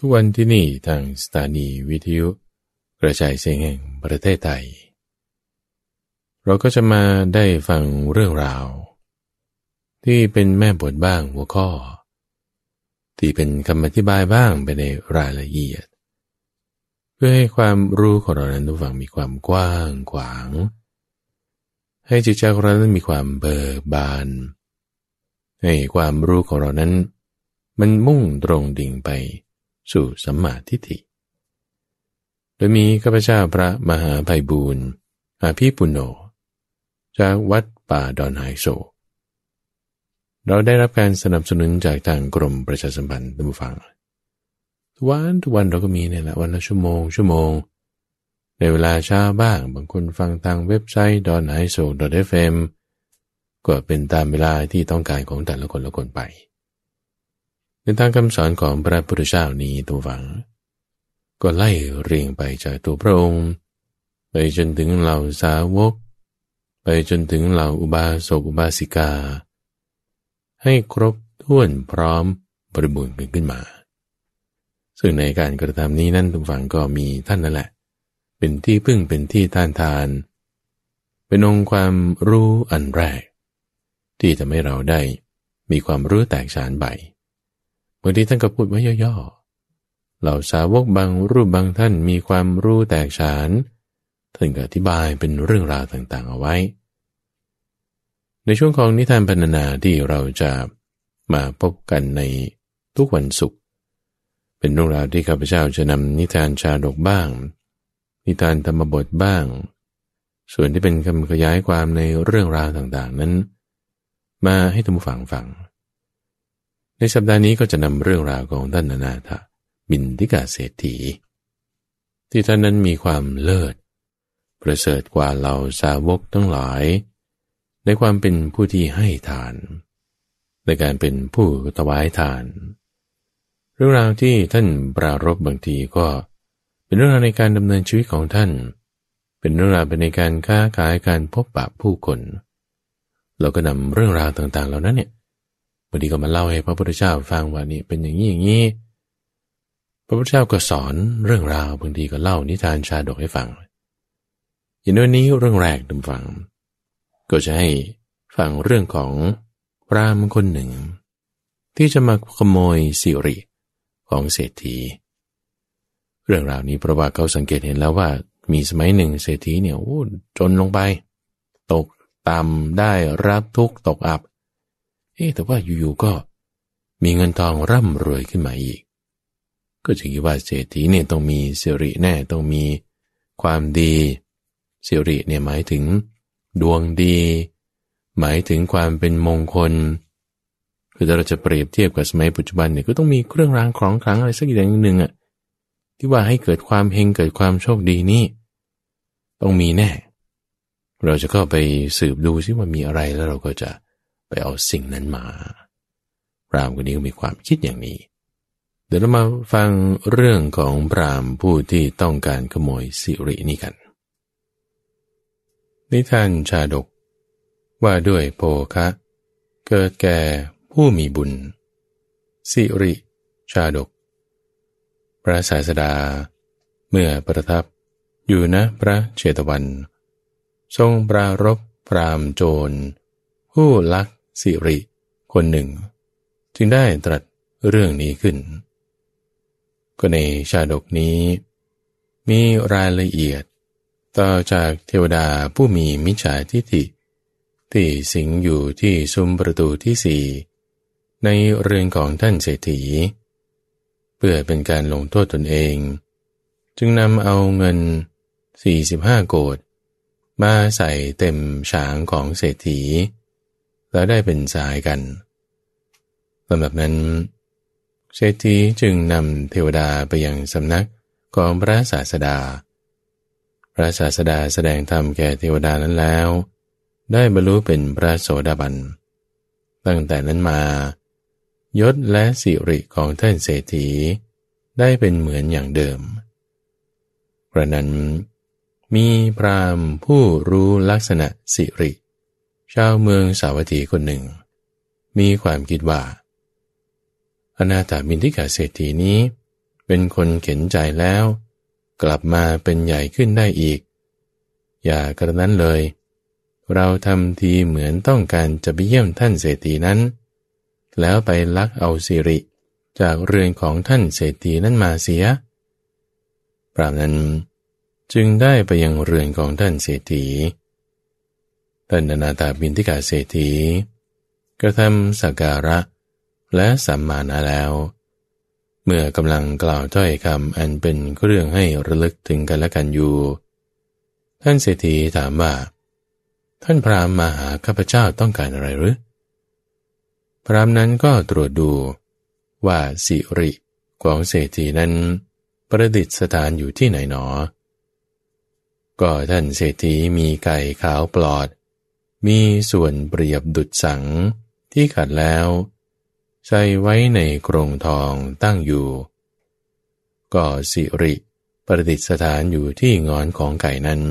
ทุกวันที่นี่ทางสถานีวิทยุกระจายเสียงแห่งประเทศไทย เราก็จะมาได้ฟังเรื่องราว ที่เป็นแม่บทบ้างหัวข้อ ที่เป็นคำอธิบายบ้างไปในรายละเอียด เพื่อให้ความรู้ของเรานั้นทุกฝั่งมีความกว้างขวาง ให้จิตใจของเรานั้นมีความเบิกบาน ให้ความรู้ของเรานั้น มันมุ่งตรงดิ่งไป สู่สัมมาทิฏฐิ โดยมีข้าพเจ้าพระมหาไพบูลย์อภิปุณโญจากวัดป่าดอนหายโศก เราได้รับการสนับสนุนจากทางกรมประชาสัมพันธ์ท่านฟังทุกวันทุกวันเราก็มีเนี่ยแหละวันละชั่วโมงชั่วโมง ในเวลาเช้าบ้าง บางคนฟังทางเว็บไซต์ดอนหายโศก .fm ก็เป็นตามเวลาที่ต้องการของแต่ละคนละคนไป ในทางคำสอนของพระพุทธเจ้านี้ตัวฝัง ก็ไล่เรียงไปจากตัวพระองค์ ไปจนถึงเหล่าสาวก ไปจนถึงเหล่าอุบาสกอุบาสิกา ให้ครบถ้วนพร้อมบริบูรณ์ขึ้นมา ซึ่งในการกระทำนี้นั่นทุกฝังก็มีท่านนั่นแหละ เป็นที่พึ่งเป็นที่ต้านทาน เป็นองค์ความรู้อันแรก ที่จะให้เราได้มีความรู้แตกฉานใบางทีท่านก็พูดไว้ย่อๆ เหล่าสาวกบางรูปบางท่านมีความรู้แตกฉาน ท่านก็อธิบายเป็นเรื่องราวต่างๆ เอาไว้ ในช่วงของนิทานพรรณนาที่เราจะมาพบกันในทุกวันศุกร์ เป็นเรื่องราวที่ข้าพเจ้าจะนำนิทานชาดกบ้าง นิทานธรรมบทบ้าง ส่วนที่เป็นคำขยายความในเรื่องราวต่างๆ นั้น มาให้ท่านผู้ฟังฟัง ในสัปดาห์นี้ก็จะนำเรื่องราวของท่านนาถบินทิกาเศรษฐี ที่ท่านนั้นมีความเลิศ ประเสริฐกว่าเหล่าสาวกทั้งหลาย ในความเป็นผู้ที่ให้ทาน ในการเป็นผู้ถวายทาน เรื่องราวที่ท่านปรารบบางทีก็ เป็นเรื่องราวในการดำเนินชีวิตของท่าน เป็นเรื่องราวเป็นในการค้าขายการพบปะผู้คน เราก็นำเรื่องราวต่างๆ เหล่านั้นเนี่ย บางทีก็มาเล่าให้พระพุทธเจ้าฟังว่านี่เป็นอย่างนี้อย่างนี้ พระพุทธเจ้าก็สอนเรื่องราวบางทีก็เล่านิทานชาดกให้ฟัง อย่างวันนี้เรื่องแรกดำฟัง ก็จะให้ฟังเรื่องของพรามคนหนึ่ง ที่จะมาขโมยสิริของเศรษฐี เรื่องราวนี้เพราะว่าเขาสังเกตเห็นแล้วว่ามีสมัยหนึ่งเศรษฐีเนี่ยโอ้จนลงไป ตกต่ำได้รับทุกตกอับ เอ๊แต่ว่าอยู่ๆก็มีเงินทองร่ำรวยขึ้นมาอีก ก็จึงคิดว่าเศรษฐีเนี่ยต้องมีสิริแน่ต้องมีความดีสิริเนี่ยหมายถึง ดวงดี หมายถึงความเป็นมงคล คือถ้าเราจะเปรียบเทียบกับสมัยปัจจุบันเนี่ยก็ต้องมีเครื่องรางของขลังอะไรสักอย่างหนึ่งอะที่ว่าให้เกิดความเฮงเกิดความโชคดีนี่ ต้องมีแน่ เราจะก็ไปสืบดูซิว่ามีอะไรแล้วเราก็จะ ไปเอาสิ่งนั้นมา พรามคนนี้ก็มีความคิดอย่างนี้ เดี๋ยวเรามาฟังเรื่องของพรามผู้ที่ต้องการขโมยสิรินี้กัน นิทานชาดก ว่าด้วยโภคะ เกิดแก่ผู้มีบุญ สิริชาดก พระศาสดา เมื่อประทับอยู่นะพระเชตวัน ทรงปรารบพรามโจร ผู้ลัก สิริคนหนึ่ง จึงได้ตรัสเรื่องนี้ขึ้น ก็ในชาดกนี้ มีรายละเอียด ต่อจากเทวดาผู้มีมิจฉาทิฏฐิ ที่สิงอยู่ที่ซุ้มประตูที่สี่ในเรือนของท่านเศรษฐี เพื่อเป็นการลงโทษตนเอง จึงนำเอาเงิน 45 โกดมาใส่เต็มฉางของเศรษฐี แล้วได้เป็นสายกันลำดับนั้น เศรษฐีจึงนำเทวดาไปยังสำนักของพระศาสดา พระศาสดาแสดงธรรมแก่เทวดานั้นแล้ว ได้บรรลุเป็นพระโสดาบัน ตั้งแต่นั้นมายศและสิริของท่านเศรษฐีได้เป็นเหมือนอย่างเดิมกระนั้นมีพรามผู้รู้ลักษณะสิริ ชาวเมืองสาวัตถีคนหนึ่ง มีความคิดว่า อนาถาบินทิกาเศรษฐีนี้ เป็นคนเข็นใจแล้ว กลับมาเป็นใหญ่ขึ้นได้อีก อย่ากระนั้นเลย เราทำทีเหมือนต้องการจะไปเยี่ยมท่านเศรษฐีนั้น แล้วไปลักเอาสิริจากเรือนของท่านเศรษฐีนั้นมาเสีย ปราบนั้นจึงได้ไปยังเรือนของท่านเศรษฐี ท่านนาตาบินทิกาเศรษฐีกระทำสักการะและสัมมานาแล้ว เมื่อกำลังกล่าวถ้อยคำอันเป็นเรื่องให้ระลึกถึงกันและกันอยู่ ท่านเศรษฐีถามว่า ท่านพรามมาหาข้าพเจ้าต้องการอะไรหรือ พรามนั้นก็ตรวจดูว่าสิริของเศรษฐีนั้น ประดิษฐานอยู่ที่ไหนหนอ ก็ท่านเศรษฐีมีไก่ขาวปลอด มีส่วนเปรียบดุดสังที่ขัดแล้ว ใส่ไว้ในกรงทองตั้งอยู่ ก็สิริประดิษฐานอยู่ที่งอนของไก่นั้น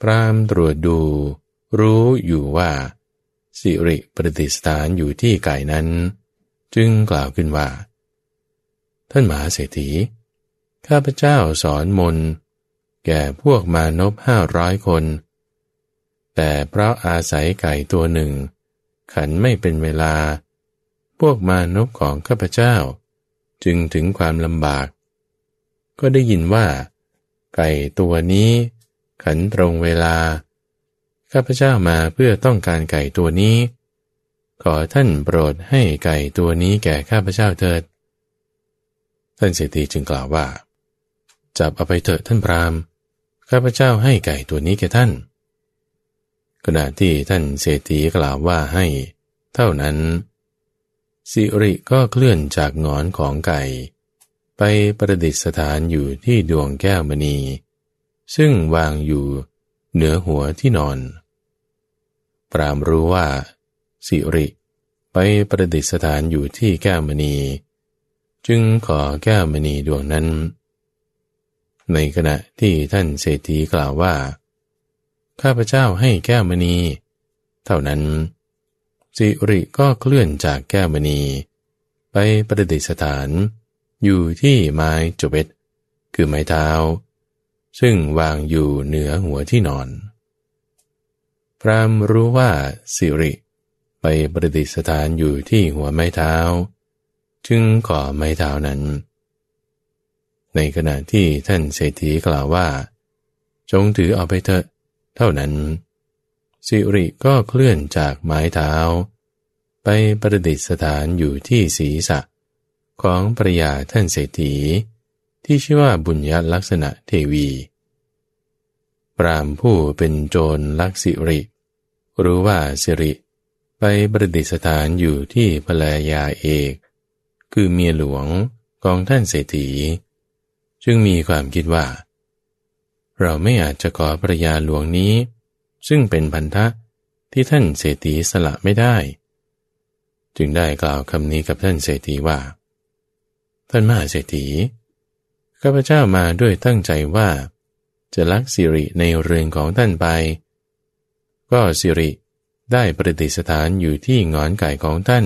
พรามตรวจดูรู้อยู่ว่าสิริประดิษฐานอยู่ที่ไก่นั้น จึงกล่าวขึ้นว่า ท่านมหาเศรษฐี ข้าพเจ้าสอนมน แก่พวกมานพห้าร้อยคน แต่เพราะอาศัยไก่ตัวหนึ่ง ขันไม่เป็นเวลา พวกมานพของข้าพเจ้า จึงถึงความลำบาก ก็ได้ยินว่า ไก่ตัวนี้ ขันตรงเวลา ข้าพเจ้ามาเพื่อต้องการไก่ตัวนี้ ขอท่านโปรดให้ไก่ตัวนี้แก่ข้าพเจ้าเถิด ท่านเศรษฐีจึงกล่าวว่า จับเอาไปเถิดท่านพรามข้าพเจ้าให้ไก่ตัวนี้แก่ท่าน ขณะที่ท่านเศรษฐีกล่าวว่าให้ เท่านั้น สิริก็เคลื่อนจากงอนของไก่ ไปประดิษฐานอยู่ที่ดวงแก้วมณี ซึ่งวางอยู่เหนือหัวที่นอน ปรามรู้ว่า สิริไปประดิษฐานอยู่ที่แก้วมณี จึงขอแก้วมณีดวงนั้น ในขณะที่ท่านเศรษฐีกล่าวว่า ข้าพเจ้าให้แก้วมณี เท่านั้น สิริก็เคลื่อนจากแก้วมณี ไปประดิษฐาน อยู่ที่ไม้จเวตคือไม้เท้า ซึ่งวางอยู่เหนือหัวที่นอน พรามรู้ว่าสิริไปประดิษฐานอยู่ที่หัวไม้เท้า จึงขอไม้เท้านั้น ในขณะที่ท่านเศรษฐีกล่าวว่า จงถือเอาไปเถอะ เท่านั้น สิริก็เคลื่อนจากไม้เท้า ไปประดิษฐานอยู่ที่ศีรษะ ของปรยาท่านเศรษฐี ที่ชื่อว่าบุญญลักษณะเทวี ปรามผู้เป็นโจรลักษิริ รู้ว่าสิริไปประดิษฐานอยู่ที่ภรรยาเอก คือเมียหลวงของท่านเศรษฐี จึงมีความคิดว่า เราไม่อาจจะขอภรรยาหลวงนี้ ซึ่งเป็นพันธะที่ท่านเศรษฐีสละไม่ได้ จึงได้กล่าวคำนี้กับท่านเศรษฐีว่า ท่านมหาเศรษฐีข้าพเจ้ามาด้วยตั้งใจว่า จะลักสิริในเรือนของท่านไป ก็สิริได้ประดิษฐานอยู่ที่งอนไก่ของท่าน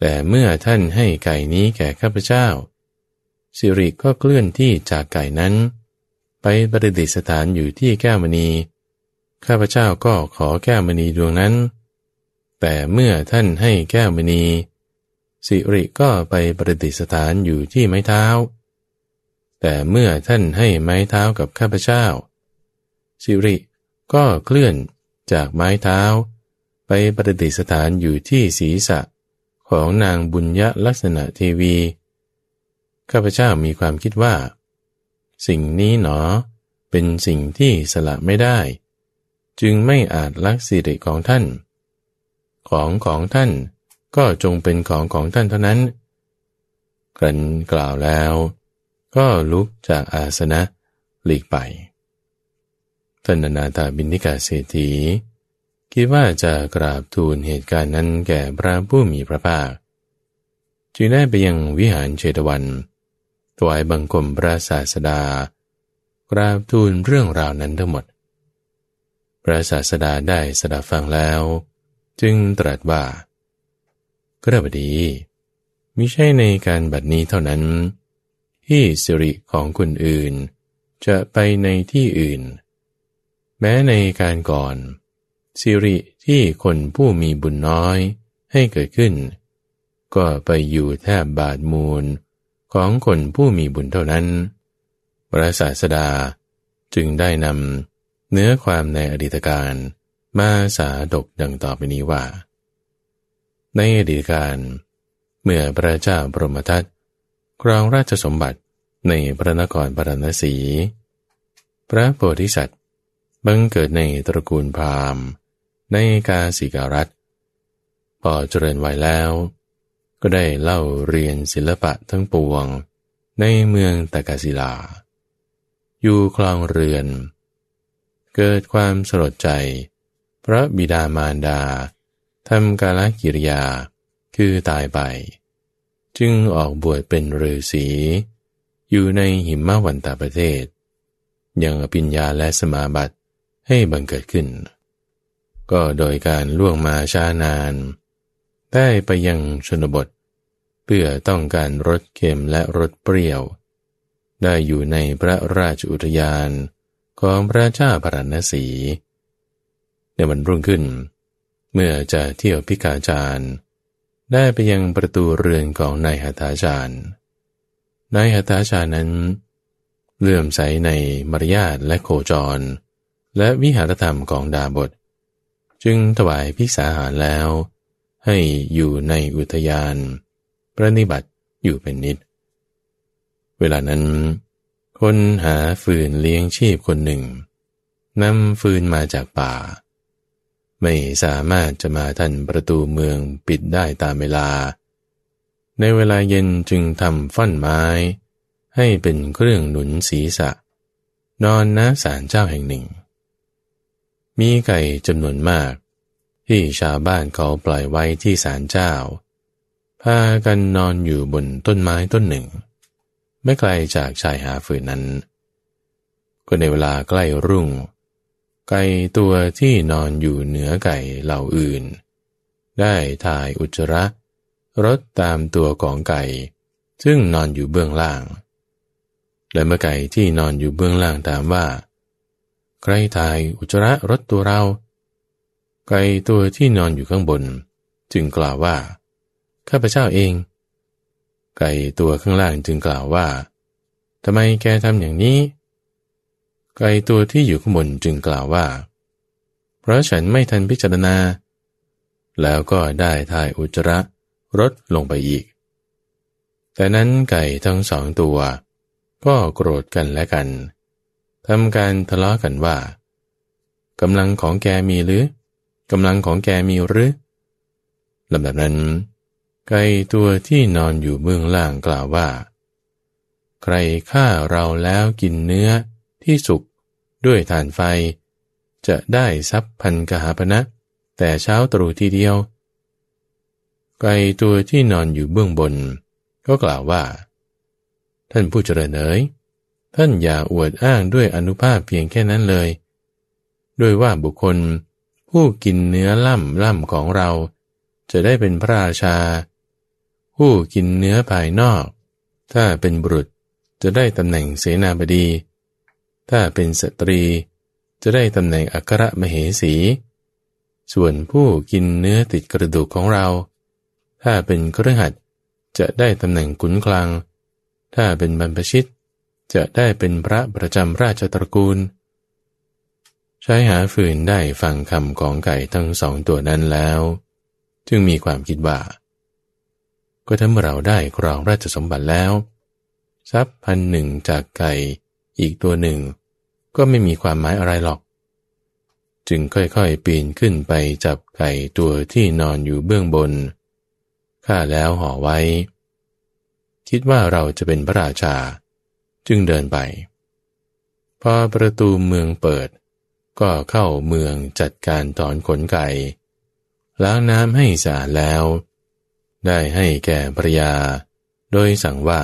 แต่เมื่อท่านให้ไก่นี้แก่ข้าพเจ้า สิริก็เคลื่อนที่จากไก่นั้น ไปประดิษฐานอยู่ที่แก้วมณี ข้าพเจ้าก็ขอแก้วมณีดวงนั้น แต่เมื่อท่านให้แก้วมณี สิริก็ไปประดิษฐานอยู่ที่ไม้เท้า แต่เมื่อท่านให้ไม้เท้ากับข้าพเจ้า สิริก็เคลื่อนจากไม้เท้า ไปประดิษฐานอยู่ที่ศีรษะของนางบุญยลักษณะเทวี ข้าพเจ้ามีความคิดว่า สิ่งนี้หนอ เป็นสิ่งที่สละไม่ได้ จึงไม่อาจลักสิริของท่าน ของของท่านก็จงเป็นของของท่านเท่านั้นกันกล่าวแล้ว ก็ลุกจากอาสนะหลีกไปท่านนาตาบินิกาเศรษฐีคิดว่าจะกราบทูลเหตุการณ์นั้นแก่พระผู้มีพระภาค จึงได้ไปยังวิหารเชตวัน ถวายบังคมพระศาสดากราบทูลเรื่องราวนั้นทั้งหมด พระศาสดาได้สดับฟังแล้ว จึงตรัสว่ากระบดีมิใช่ในการบัดนี้เท่านั้น ที่สิริของคนอื่น จะไปในที่อื่น แม้ในการก่อน สิริที่คนผู้มีบุญน้อยให้เกิดขึ้น ก็ไปอยู่แทบบาดมูล ของคนผู้มีบุญเท่านั้น พระศาสดาจึงได้นำเนื้อความในอดีตการมาสาดกดังต่อไปนี้ว่า ในอดีตการเมื่อพระเจ้าบรมทัตครองราชสมบัติในพระนครปรณสี พระโพธิสัตว์บังเกิดในตระกูลพราหมณ์ ในกาสิการัตพอเจริญวัยแล้ว ก็ได้เล่าเรียนศิลปะทั้งปวงในเมืองตะกาศิลา อยู่คลองเรือน เกิดความสลดใจ พระบิดามารดาทำกาลกิริยาคือตายไป จึงออกบวชเป็นฤาษีอยู่ในหิมมวันตาประเทศ ยังอภิญญาและสมาบัติให้บังเกิดขึ้น ก็โดยการล่วงมาช้านาน ได้ไปยังชนบท เพื่อต้องการรสเค็มและรสเปรี้ยว ได้อยู่ในพระราชอุทยานของพระเจ้าพระนศีในวันรุ่งขึ้น เมื่อจะเที่ยวพิกาจารย์ได้ไปยังประตูเรือนของนายหัตาจารย์นายหัตาจารย์นั้นเลื่อมใสในมารยาทและโคจร และวิหารธรรมของดาบท จึงถวายพิสาหารแล้ว ให้อยู่ในอุทยานประนิบัติอยู่เป็นนิด เวลานั้น คนหาฟืนเลี้ยงชีพคนหนึ่งนำฟืนมาจากป่า ไม่สามารถจะมาทันประตูเมืองปิดได้ตามเวลา ในเวลาเย็นจึงทำฟั่นไม้ ให้เป็นเครื่องหนุนศีรษะ นอนณศาลเจ้าแห่งหนึ่ง มีไก่จำนวนมาก ที่ชาวบ้านเขาปล่อยไว้ที่ศาลเจ้า พากันนอนอยู่บนต้นไม้ต้นหนึ่ง ไม่ไกลจากชายหาฝืนนั้น ก็ในเวลาใกล้รุ่ง ไก่ตัวที่นอนอยู่เหนือไก่เหล่าอื่น ได้ถ่ายอุจจระรถตามตัวของไก่ ซึ่งนอนอยู่เบื้องล่าง และเมื่อไก่ที่นอนอยู่เบื้องล่างถามว่า ใครถ่ายอุจจระรถตัวเรา ไก่ตัวที่นอนอยู่ข้างบน จึงกล่าวว่า ข้าพเจ้าเอง ไก่ตัวข้างล่างจึงกล่าวว่าทำไมแกทำอย่างนี้ ไก่ตัวที่อยู่ข้างบนจึงกล่าวว่า เพราะฉันไม่ทันพิจารณา แล้วก็ได้ทายอุจจระรดลงไปอีก แต่นั้นไก่ทั้งสองตัว ก็โกรธกันและกันทำการทะเลาะกันว่า กำลังของแกมีหรือ กำลังของแกมีหรือลำดับนั้น ไก่ตัวที่นอนอยู่เบื้องล่างกล่าวว่า ใครฆ่าเราแล้วกินเนื้อที่สุกด้วยฐานไฟ จะได้ทรัพย์พันกหาปณะแต่เช้าตรู่ทีเดียว ไก่ตัวที่นอนอยู่เบื้องบน ก็กล่าวว่า ท่านผู้เจริญเอ๋ยท่านอย่าอวดอ้างด้วยอนุภาพเพียงแค่นั้นเลย ด้วยว่าบุคคล ผู้กินเนื้อล่ำล่ำของเรา จะได้เป็นพระราชา ผู้กินเนื้อภายนอก ถ้าเป็นบุรุษจะได้ตำแหน่งเสนาบดี ถ้าเป็นสตรี จะได้ตำแหน่งอัครมเหสี ส่วนผู้กินเนื้อติดกระดูกของเรา ถ้าเป็นเครือขัดจะได้ตำแหน่งขุนคลัง ถ้าเป็นบรรพชิต จะได้เป็นพระประจำราชตระกูล ใช้หาฝืนได้ฟังคำของไก่ทั้งสองตัวนั้นแล้ว จึงมีความคิดว่า ก็ถ้าเมื่อเราได้ครองราชสมบัติแล้ว ทรัพย์พันหนึ่งจากไก่อีกตัวหนึ่ง ก็ไม่มีความหมายอะไรหรอก จึงค่อยๆปีนขึ้นไปจับไก่ตัวที่นอนอยู่เบื้องบนฆ่าแล้วห่อไว้ คิดว่าเราจะเป็นพระราชา จึงเดินไป พอประตูเมืองเปิด ก็เข้าเมืองจัดการถอนขนไก่ล้างน้ำให้สะอาดแล้ว ได้ให้แก่ภรยา โดยสั่งว่า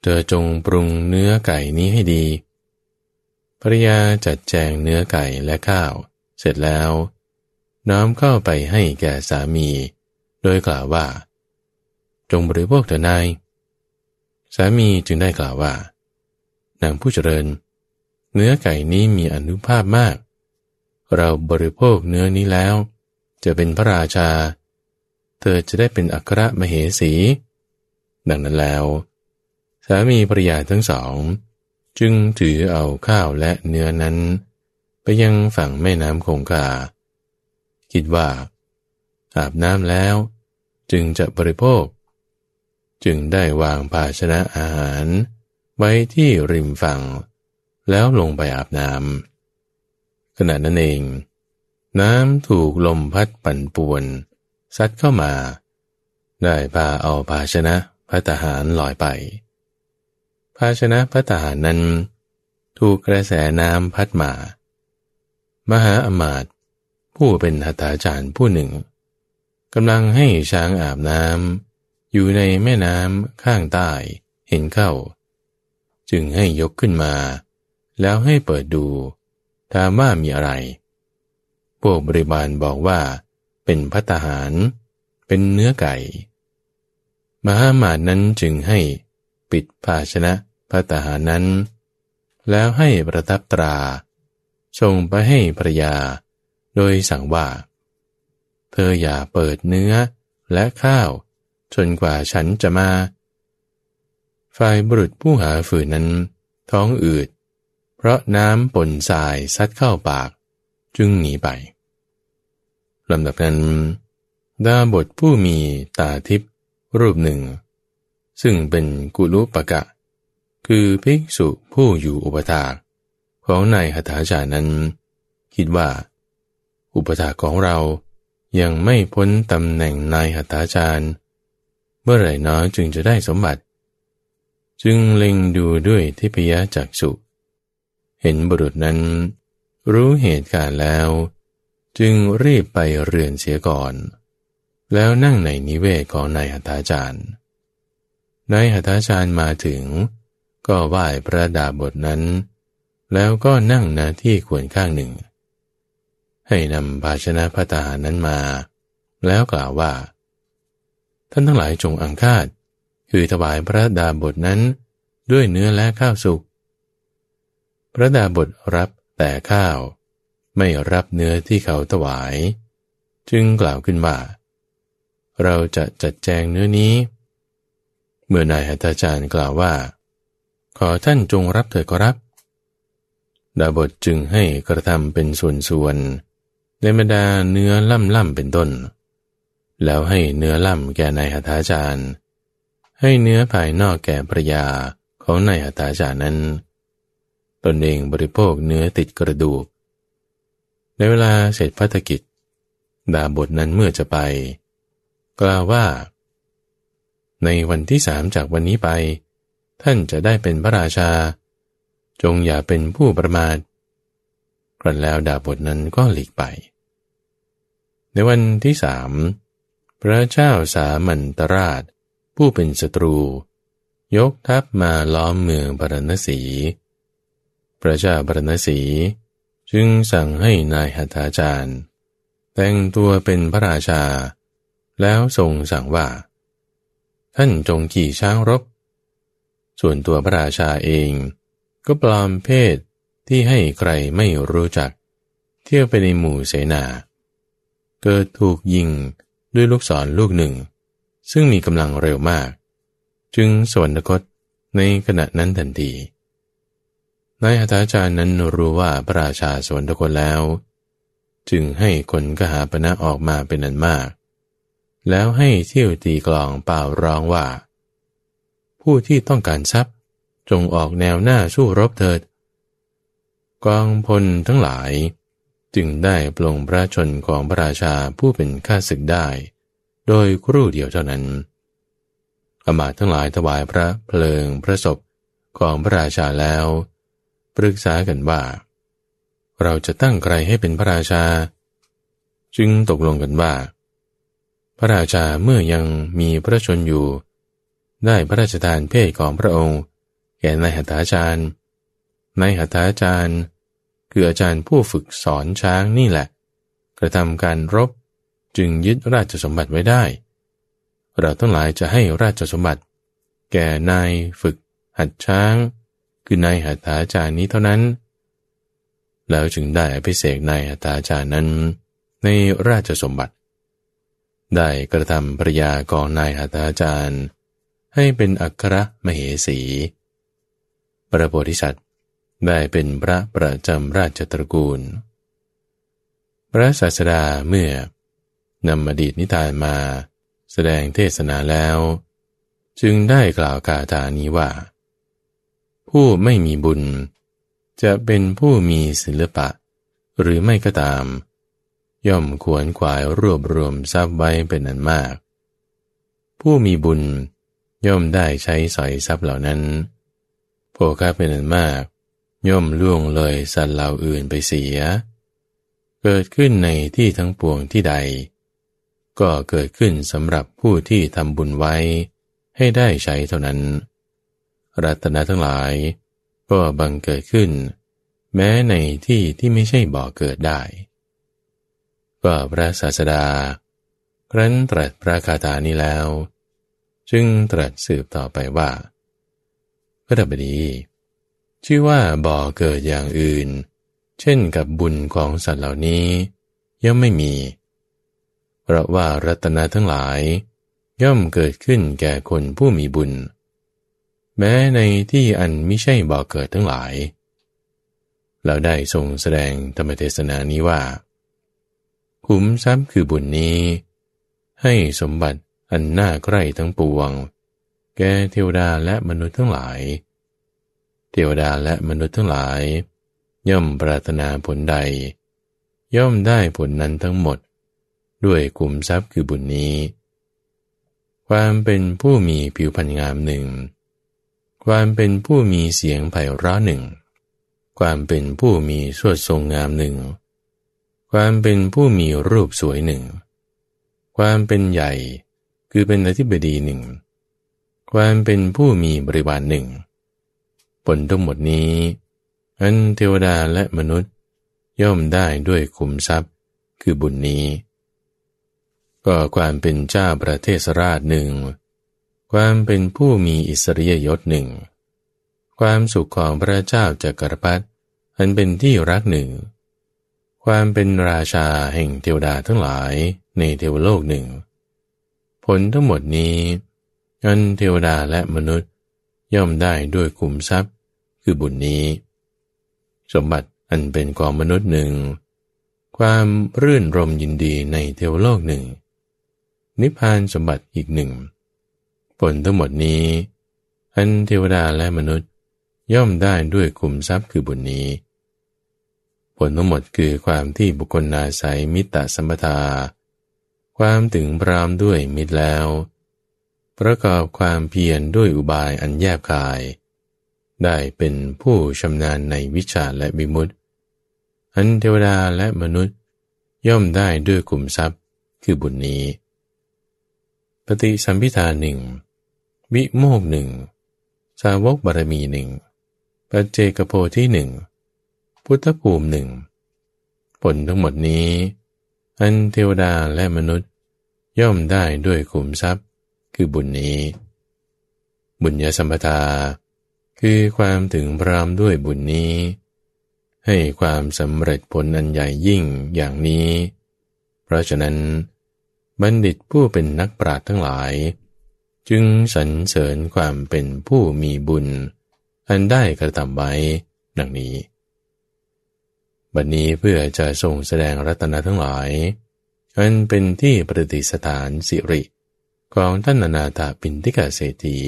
เธอจงปรุงเนื้อไก่นี้ให้ดีภรยาจัดแจงเนื้อไก่และข้าว เสร็จแล้ว น้อมเข้าไปให้แก่สามี โดยกล่าวว่า จงบริโภคเถิดนายสามีจึงได้กล่าวว่า นางผู้เจริญเเนื้อไก่นี้มีอนุภาพมาก เราบริโภคเนื้อนี้แล้ว จะเป็นพระราชา เธอจะได้เป็นอัครมเหสี ดังนั้นแล้ว สามีภรรยาทั้งสอง จึงถือเอาข้าวและเนื้อนั้น ไปยังฝั่งแม่น้ำคงคาคิดว่า อาบน้ำแล้ว จึงจะบริโภค จึงได้วางภาชนะอาหาร ไว้ที่ริมฝั่ง แล้วลงไปอาบน้ำขณะนั้นเอง น้ำถูกลมพัดปั่นป่วนซัดเข้ามา ได้พาเอาภาชนะพัตหารลอยไป ภาชนะพัตหารนั้น ถูกกระแสน้ำพัดมา มหาอมาตย์ผู้เป็นหัตถาจารย์ผู้หนึ่งกำลังให้ช้างอาบน้ำอยู่ในแม่น้ำข้างใต้เห็นเข้า จึงให้ยกขึ้นมา แล้วให้เปิดดู ถามว่ามีอะไร พวกบริบาลบอกว่า เป็นพัตหาร เป็นเนื้อไก่ มหามานั้นจึงให้ปิดภาชนะพัตหารนั้น แล้วให้ประทับตราส่งไปให้ภรยา โดยสั่งว่า เธออย่าเปิดเนื้อและข้าวจนกว่าฉันจะมา ฝ่ายบุรุษผู้หาฝืนนั้น ท้องอืด เพราะน้ำปนทรายซัดเข้าปาก จึงหนีไปลำดับนั้น ดาบทผู้มีตาทิพย์รูปหนึ่ง ซึ่งเป็นกุลุปะกะ คือภิกษุผู้อยู่อุปถากของนายหตถาจานั้น คิดว่า อุปถากของเรายังไม่พ้นตำแหน่งนายหัตถาจารย์ เมื่อไหร่น้อยจึงจะได้สมบัติ จึงเล็งดูด้วยทิพยจักษุ เห็นบุรุษนั้น รู้เหตุการณ์แล้ว จึงรีบไปเรือนเสียก่อน แล้วนั่งในนิเวศของนายหัตถาจารย์นายหัตถาจารย์มาถึง ก็ไหว้พระดาบทนั้น แล้วก็นั่งหน้าที่ควรข้างหนึ่ง ให้นำภาชนะพระตาหารนั้นมา แล้วกล่าวว่า ท่านทั้งหลายจงอังคาดคือถวายพระดาบทนั้นด้วยเนื้อและข้าวสุก พระดาบทรับแต่ข้าว ไม่รับเนื้อที่เขาถวาย จึงกล่าวขึ้นว่า เราจะจัดแจงเนื้อนี้ เมื่อนายหัตถจารย์กล่าวว่า ขอท่านจงรับเถิดก็รับ ดาบทจึงให้กระทำเป็นส่วนๆในบรรดาเนื้อล่ำล่ำเป็นต้น แล้วให้เนื้อล่ำแก่นายหัตถาจารย์ ให้เนื้อภายนอกแก่ภรยาของนายหัตถาจารย์นั้น ตนเองบริโภคเนื้อติดกระดูก ในเวลาเสร็จพัฒกิจ ดาบทนั้นเมื่อจะไป กล่าวว่า ในวันที่สามจากวันนี้ไป ท่านจะได้เป็นพระราชา จงอย่าเป็นผู้ประมาทกรันแล้วดาบทนั้นก็หลีกไป ในวันที่สามพระเจ้าสามัญตราช ผู้เป็นศัตรู ยกทัพมาล้อมเมืองบรณสี พระเจ้าบรณสีจึงสั่งให้นายหัตถาจารย์ แต่งตัวเป็นพระราชา แล้วทรงสั่งว่า ท่านจงขี่ช้างรบ ส่วนตัวพระราชาเองก็ปลอมเพศที่ให้ใครไม่รู้จัก เที่ยวไปในหมู่เสนา เกิดถูกยิงด้วยลูกศรลูกหนึ่ง ซึ่งมีกำลังเร็วมาก จึงสวรรคตในขณะนั้นทันที นายอาจารย์นั้นรู้ว่าพระราชาสวรรคตแล้ว จึงให้คนกหาปณะออกมาเป็นอันมาก แล้วให้เที่ยวตีกลองเป่าร้องว่า ผู้ที่ต้องการทรัพย์จงออกแนวหน้าสู้รบเถิด กองพลทั้งหลาย จึงได้ปลงพระชนของพระราชาผู้เป็นข้าศึกได้ โดยครู่เดียวเท่านั้นอมาตทั้งหลายถวายพระเพลิงพระศพของพระราชาแล้ว ปรึกษากันว่า เราจะตั้งใครให้เป็นพระราชา จึงตกลงกันว่า พระราชาเมื่อยังมีพระชนอยู่ ได้พระราชทานเพศของพระองค์ แก่นายหัตถาจารย์นายหัตถาจารย์ คืออาจารย์ผู้ฝึกสอนช้างนี่แหละ กระทำการรบจึงยึดราชสมบัติไว้ได้ เราทั้งหลายจะให้ราชสมบัติ แก่นายฝึกหัดช้าง คือนายหัตถาจารย์นี้เท่านั้น แล้วจึงได้อภิเษกนายหัตถาจารย์นั้น ในราชสมบัติ ได้กระทำปริยากองนายหัตถาจารย์ ให้เป็นอัครมเหสี พระโพธิสัตว์ได้เป็นพระประจำราชตระกูล พระศาสดาเมื่อนำอดีตนิทานมาแสดงเทศนาแล้ว จึงได้กล่าวกาถานี้ว่า ผู้ไม่มีบุญ จะเป็นผู้มีศิลปะ หรือไม่ก็ตาม ย่อมควรขวายรวบรวมทรัพย์ไว้เป็นอันมาก ผู้มีบุญย่อมได้ใช้สอยทรัพย์เหล่านั้นโภคาเป็นอันมาก ย่อมล่วงเลยสัตว์เหล่าอื่นไปเสีย เกิดขึ้นในที่ทั้งปวงที่ใด ก็เกิดขึ้นสำหรับผู้ที่ทำบุญไว้ ให้ได้ใช้เท่านั้น รัตนะทั้งหลาย ก็บังเกิดขึ้น แม้ในที่ที่ไม่ใช่บ่อเกิดได้ ก็พระศาสดา ครั้นตรัสพระคาถานี้แล้ว จึงตรัสสืบต่อไปว่าพระบดีชื่อว่าบ่อเกิดอย่างอื่น เช่นกับบุญของสัตว์เหล่านี้ย่อมไม่มี เพราะว่ารัตนาทั้งหลาย ย่อมเกิดขึ้นแก่คนผู้มีบุญ แม้ในที่อันไม่ใช่บ่อเกิดทั้งหลาย เราได้ทรงแสดงธรรมเทศนานี้ว่า ขุมทรัพย์คือบุญนี้ ให้สมบัติอันน่าใกล้ทั้งปวง แก่เทวดาและมนุษย์ทั้งหลาย เทวดาและมนุษย์ทั้งหลาย ย่อมปรารถนาผลใด ย่อมได้ผลนั้นทั้งหมด ด้วยกลุ่มทรัพย์คือบุญนี้ ความเป็นผู้มีผิวพรรณงามหนึ่ง ความเป็นผู้มีเสียงไพเราะหนึ่ง ความเป็นผู้มีสวดทรงงามหนึ่ง ความเป็นผู้มีรูปสวยหนึ่ง ความเป็นใหญ่คือเป็นอธิบดีหนึ่ง ความเป็นผู้มีบริวารหนึ่ง ผลทั้งหมดนี้ อันเทวดาและมนุษย์ย่อมได้ด้วยคุมทรัพย์ คือบุญนี้ ก็ความเป็นเจ้าประเทศราชหนึ่ง ความเป็นผู้มีอิสริยยศหนึ่ง ความสุขของพระเจ้าจากรพัดอันเป็นที่รักหนึ่ง ความเป็นราชาแห่งเทวดาทั้งหลายในเทวโลกหนึ่ง ผลทั้งหมดนี้อันเทวดาและมนุษย์ย่อมได้ด้วยกลุ่มทรัพย์คือบุญนี้ สมบัติอันเป็นของมนุษย์หนึ่ง ความรื่นรมยินดีในเทวโลกหนึ่ง นิพพานสมบัติอีกหนึ่ง ผลทั้งหมดนี้ อันเทวดาและมนุษย์ย่อมได้ด้วยกลุ่มทรัพย์คือบุญนี้ ผลทั้งหมดคือความที่บุคคลนาศัยมิตรสัมปทา ความถึงพรามด้วยมิตรแล้ว ประกอบความเพียรด้วยอุบายอันแยบคาย ได้เป็นผู้ชำนาญในวิชาและบิมุติอันเทวดาและมนุษย์ย่อมได้ด้วยกลุ่มทรัพย์คือบุญนี้ ปฏิสัมพิทาหนึ่ง วิโมกหนึ่ง สาวกบารมีหนึ่งปัจเจกโพที่หนึ่ง พุทธภูมิหนึ่ง ผลทั้งหมดนี้ อันเทวดาและมนุษย์ย่อมได้ด้วยขุมทรัพย์คือบุญนี้ บุญญาสัมปทา คือความถึงพรามด้วยบุญนี้ ให้ความสำเร็จผลอันใหญ่ยิ่งอย่างนี้ เพราะฉะนั้น บัณฑิตผู้เป็นนักปราชญ์ทั้งหลาย จึงสรรเสริญความเป็นผู้มีบุญ อันได้กระทำไว้ดังนี้ บัดนนี้เพื่อจะทรงแสดงรัตนทั้งหลาย อันเป็นที่ประดิษฐานสิริของท่านนาถาปินทิกาเศรษฐี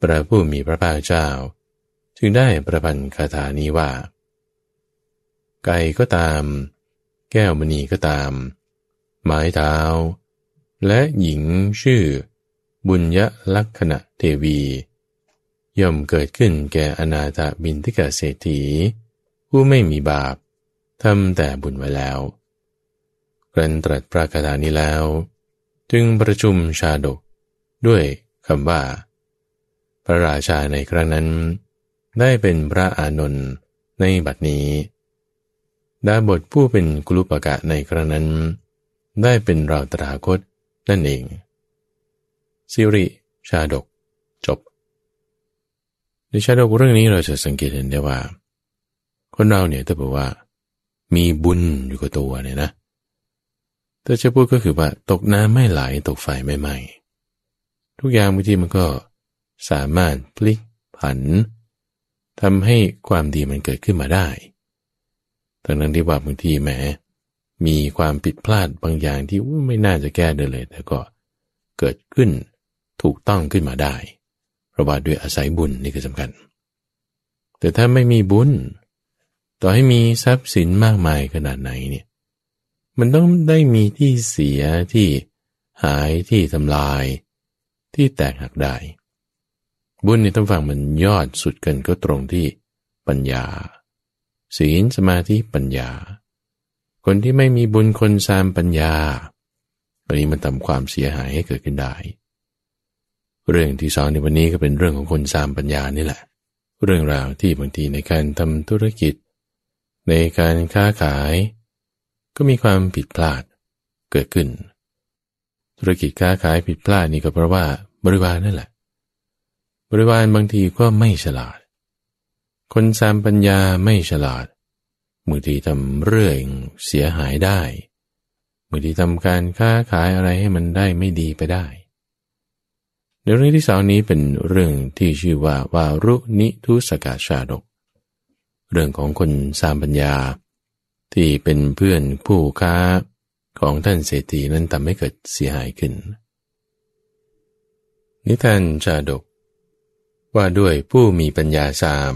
พระผู้มีพระภาคเจ้า จึงได้ประพันธ์คาถานี้ว่า ไก่ก็ตาม แก้วมณีก็ตาม ไม้เท้า และหญิงชื่อ บุญยลักษณะเทวี ย่อมเกิดขึ้นแก่อนาถบินทิกาเศรษฐี ผู้ไม่มีบาปทำแต่บุญไว้แล้วกรันตรัสพระคาถานี้แล้ว จึงประชุมชาดกด้วยคำว่า พระราชาในครั้งนั้น ได้เป็นพระอานนท์ในบัดนี้ดาบทผู้เป็นกุลุปกะในครั้งนั้น ได้เป็นเราตราคตนั่นเอง สิริชาดก จบ ในชาดกเรื่องนี้เราจะสังเกตเห็นได้ว่า คนเราเนี่ยถ้าบอกว่า มีบุญอยู่กับตัวเนี่ยนะแต่จะพูดก็คือว่า ตกน้ำไม่ไหลตกไฟไม่ไหม้ทุกอย่างบางทีมันก็สามารถพลิกผันทำให้ความดีมันเกิดขึ้นมาได้ทั้งนั้นที่ว่าบางทีแหมมีความผิดพลาดบางอย่างที่ไม่น่าจะแก้ได้เลย แต่ก็เกิดขึ้น ถูกต้องขึ้นมาได้ เพราะว่าด้วยอาศัยบุญนี่คือสำคัญ แต่ถ้าไม่มีบุญ ต่อให้มีทรัพย์สินมากมายขนาดไหนเนี่ย มันต้องได้มีที่เสียที่หายที่ทำลาย ที่แตกหักได้ บุญในทั้งฝั่งมันยอดสุดกันก็ตรงที่ปัญญา ศีลสมาธิปัญญา คนที่ไม่มีบุญคนซามปัญญาอันนี้มันทำความเสียหายให้เกิดขึ้นได้ เรื่องที่สองในวันนี้ก็เป็นเรื่องของคนซามปัญญานี่แหละ เรื่องราวที่บางทีในการทำธุรกิจ ในการค้าขาย ก็มีความผิดพลาดเกิดขึ้น ธุรกิจค้าขายผิดพลาดนี่ก็เพราะว่าบริวารนั่นแหละ บริวารบางทีก็ไม่ฉลาด คนสามปัญญาไม่ฉลาดบางทีทำเรื่องเสียหายได้บางทีทำการค้าขายอะไรให้มันได้ไม่ดีไปได้ ในเรื่องที่สองนี้เป็นเรื่องที่ชื่อว่าวารุนิทุสกาชาดก เรื่องของคนสามปัญญา ที่เป็นเพื่อนผู้ค้าของท่านเศรษฐีนั้นทำให้เกิดเสียหายขึ้น นิทานชาดก ว่าด้วยผู้มีปัญญาสาม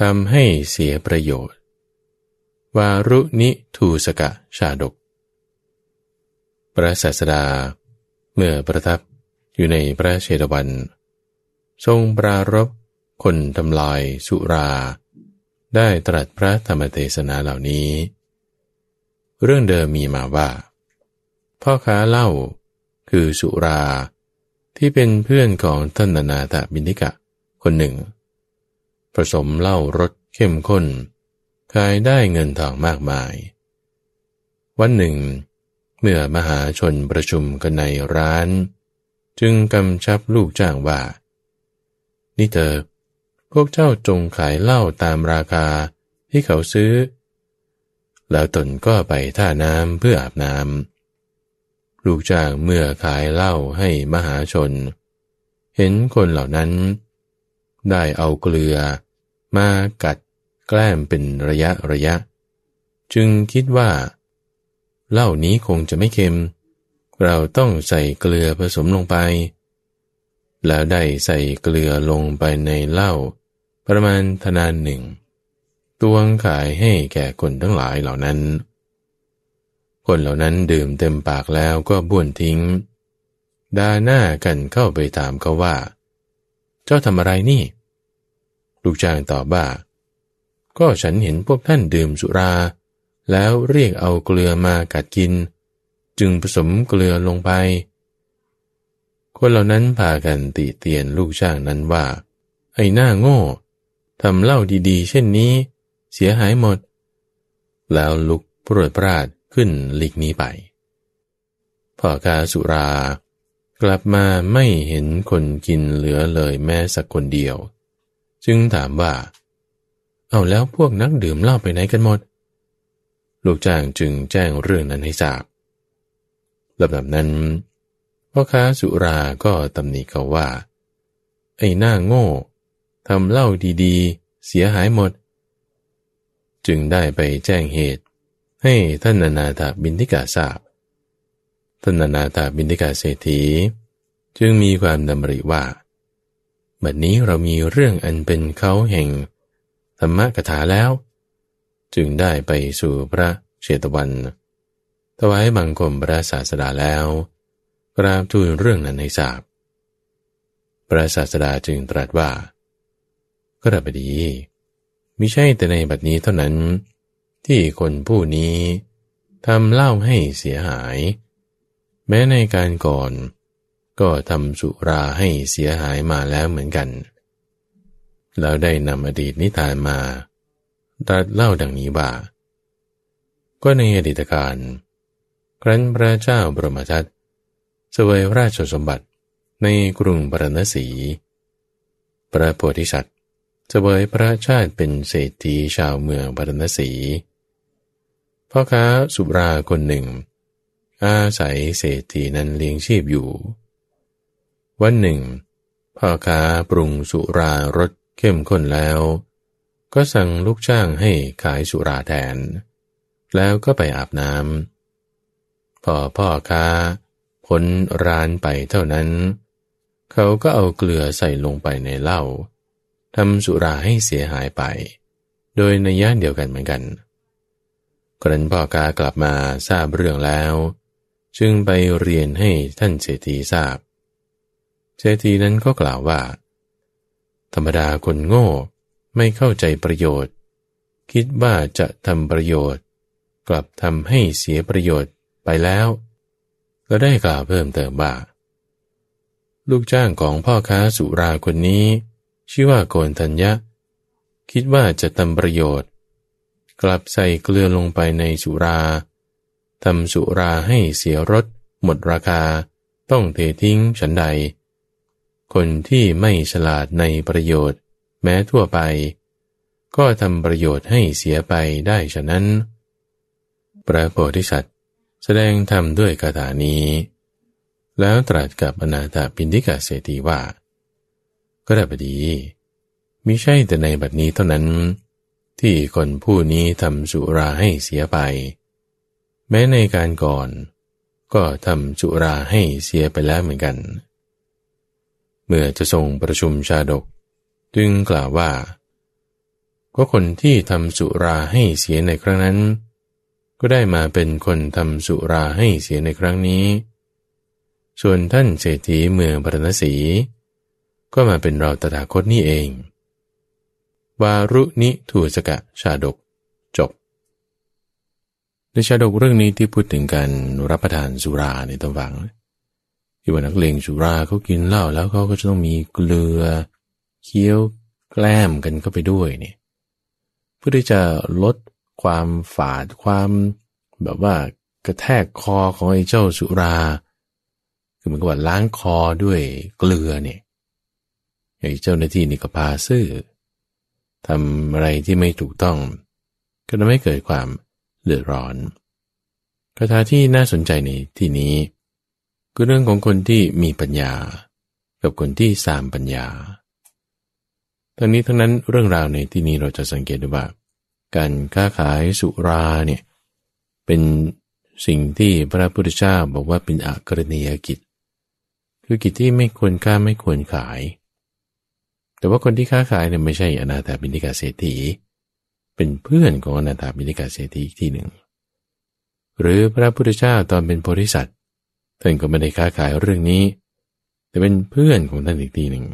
ทำให้เสียประโยชน์ วารุนิทูสกะชาดก พระศาสดา เมื่อประทับ อยู่ในพระเชตวัน ทรงปรารบคนทำลายสุรา ได้ตรัสพระธรรมเทศนาเหล่านี้ เรื่องเดิมมีมาว่า พ่อค้าเหล้าคือสุราที่เป็นเพื่อนของท่านนาตบินิกะคนหนึ่ง ผสมเหล้ารสเข้มข้น ขายได้เงินทองมากมาย วันหนึ่ง เมื่อมหาชนประชุมกันในร้าน จึงกำชับลูกจ้างว่า นี่เธอ พวกเจ้าจงขายเหล้าตามราคาที่เขาซื้อ แล้วตนก็ไปท่าน้ำเพื่ออาบน้ำ ลูกจ้างเมื่อขายเหล้าให้มหาชน เห็นคนเหล่านั้น ได้เอาเกลือ มากัดแกล้มเป็นระยะระยะ จึงคิดว่า เหล้านี้คงจะไม่เค็มเเราต้องใส่เกลือผสมลงไป แล้วได้ใส่เกลือลงไปในเหล้าประมาณทนานหนึ่งตวงขายให้แก่คนทั้งหลายเหล่านั้น คนเหล่านั้นดื่มเต็มปากแล้วก็บ้วนทิ้งดาหน้ากันเข้าไปถามเขาว่า เจ้าทำอะไรนี่ ลูกจ้างตอบว่า ก็ฉันเห็นพวกท่านดื่มสุรา แล้วเรียกเอาเกลือมากัดกิน จึงผสมเกลือลงไป คนเหล่านั้นพากันติเตียนลูกจ้างนั้นว่า ไอ้หน้าโง่ทำเล่าดีๆ เช่นนี้ เสียหายหมด แล้วลุกปรดปราดขึ้นหลีกนี้ไปพ่อกาสุรากลับมาไม่เห็นคนกินเหลือเลยแม้สักคนเดียว จึงถามว่า เอาแล้วพวกนักดื่มเหล้าไปไหนกันหมด ลูกจ้างจึงแจ้งเรื่องนั้นให้ทราบ ลำดับนั้นพ่อค้าสุราก็ตำหนิเขาว่า ไอ้หน้าโง่ทำเหล้าดีๆ เสียหายหมด จึงได้ไปแจ้งเหตุ ให้ท่านนานาถาบินทิกาทราบท่านนานาถาบินทิกาเศรษฐี จึงมีความดำริว่าบัดนี้เรามีเรื่องอันเป็นเขาแห่งธรรมกถาแล้ว จึงได้ไปสู่พระเชตวัน ถวายบังคมพระศาสดาแล้วกราบทูลเรื่องนั้นให้ทราบ พระศาสดาจึงตรัสว่าก็ระบดีมิใช่แต่ในบัดนี้เท่านั้น ที่คนผู้นี้ทำเล่าให้เสียหาย แม้ในการก่อน ก็ทำสุราให้เสียหายมาแล้วเหมือนกัน แล้วได้นำอดีตนิทานมาตัดเล่าดังนี้ว่า ก็ในอดีตการ ครั้นพระเจ้าบรมทัตเสวยราชสมบัติในกรุงปรณสีพระโพธิสัตว์เสวยพระชาติเป็นเศรษฐีชาวเมืองปรณสีพ่อค้าสุราคนหนึ่ง อาศัยเศรษฐีนั้นเลี้ยงชีพอยู่ วันหนึ่ง พ่อค้าปรุงสุรารสเข้มข้นแล้ว ก็สั่งลูกจ้างให้ขายสุราแทน แล้วก็ไปอาบน้ำ พอพ่อค้าพ้นร้านไปเท่านั้น เขาก็เอาเกลือใส่ลงไปในเหล้าทำสุราให้เสียหายไป โดยในย่านเดียวกันเหมือนกันครั้นพ่อกากลับมาทราบเรื่องแล้ว จึงไปเรียนให้ท่านเศรษฐีทราบ เศรษฐีนั้นก็กล่าวว่า ธรรมดาคนโง่ไม่เข้าใจประโยชน์ คิดว่าจะทำประโยชน์ กลับทำให้เสียประโยชน์ ไปแล้ว ก็ได้กล่าวเพิ่มเติมว่าลูกจ้างของพ่อค้าสุราคนนี้ ชื่อว่าโกนทัญญะ คิดว่าจะทำประโยชน์ กลับใส่เกลือลงไปในสุราทำสุราให้เสียรสหมดราคา ต้องเททิ้งฉันใด คนที่ไม่ฉลาดในประโยชน์ แม้ทั่วไป ก็ทำประโยชน์ให้เสียไปได้ฉะนั้นพระโพธิสัตว์ แสดงธรรมด้วยคาถานี้ แล้วตรัสกับอนาถาปินทิกาเศรษฐีว่า ก็ได้บดีมิใช่แต่ในบัดนี้เท่านั้น ที่คนผู้นี้ทำสุราให้เสียไป แม้ในการก่อน ก็ทำสุราให้เสียไปแล้วเหมือนกัน เมื่อจะทรงประชุมชาดก จึงกล่าวว่า ก็คนที่ทำสุราให้เสียในครั้งนั้น ก็ได้มาเป็นคนทำสุราให้เสียในครั้งนี้ ส่วนท่านเศรษฐีเมืองปรณสีก็มาเป็นเราตถาคตนี่เอง วารุนิทูสกะชาดก จบ ในชาดกเรื่องนี้ที่พูดถึงการรับประทานสุราในตำวังที่ว่านักเลงสุราเขากินเหล้าแล้วเขาก็จะต้องมีเกลือ เคี้ยวแกล้มกันเข้าไปด้วยเนี่ยเพื่อที่จะลด ความฝาดความแบบว่ากระแทกคอของไอ้เจ้าสุรา คือเหมันก็ว่าล้างคอด้วยเกลือเนี่ยไอ้เจ้าหน้าที่นี่ก็พาซื่อทำอะไรที่ไม่ถูกต้อง ก็ทำให้เกิดความเดือดร้อนคาถาที่น่าสนใจในที่นี้คือเรื่องของคนที่มีปัญญา กับคนที่สามปัญญา ทั้งนี้ทั้งนั้นเรื่องราวในที่นี้เราจะสังเกตดูว่า การค้าขายสุราเนี่ยเป็นสิ่งที่พระพุทธเจ้าบอกว่าเป็นอักรณียกิจ คือกิจที่ไม่ควรค้าไม่ควรขาย แต่ว่าคนที่ค้าขายเนี่ยไม่ใช่อนาถาบินิกาเศรษฐี เป็นเพื่อนของอนาถาบินิกาเศรษฐีอีกที่หนึ่ง หรือพระพุทธเจ้าตอนเป็นโพธิสัตว์ท่านก็ไม่ได้ค้าขายเรื่องนี้ แต่เป็นเพื่อนของท่านอีกทีหนึ่ง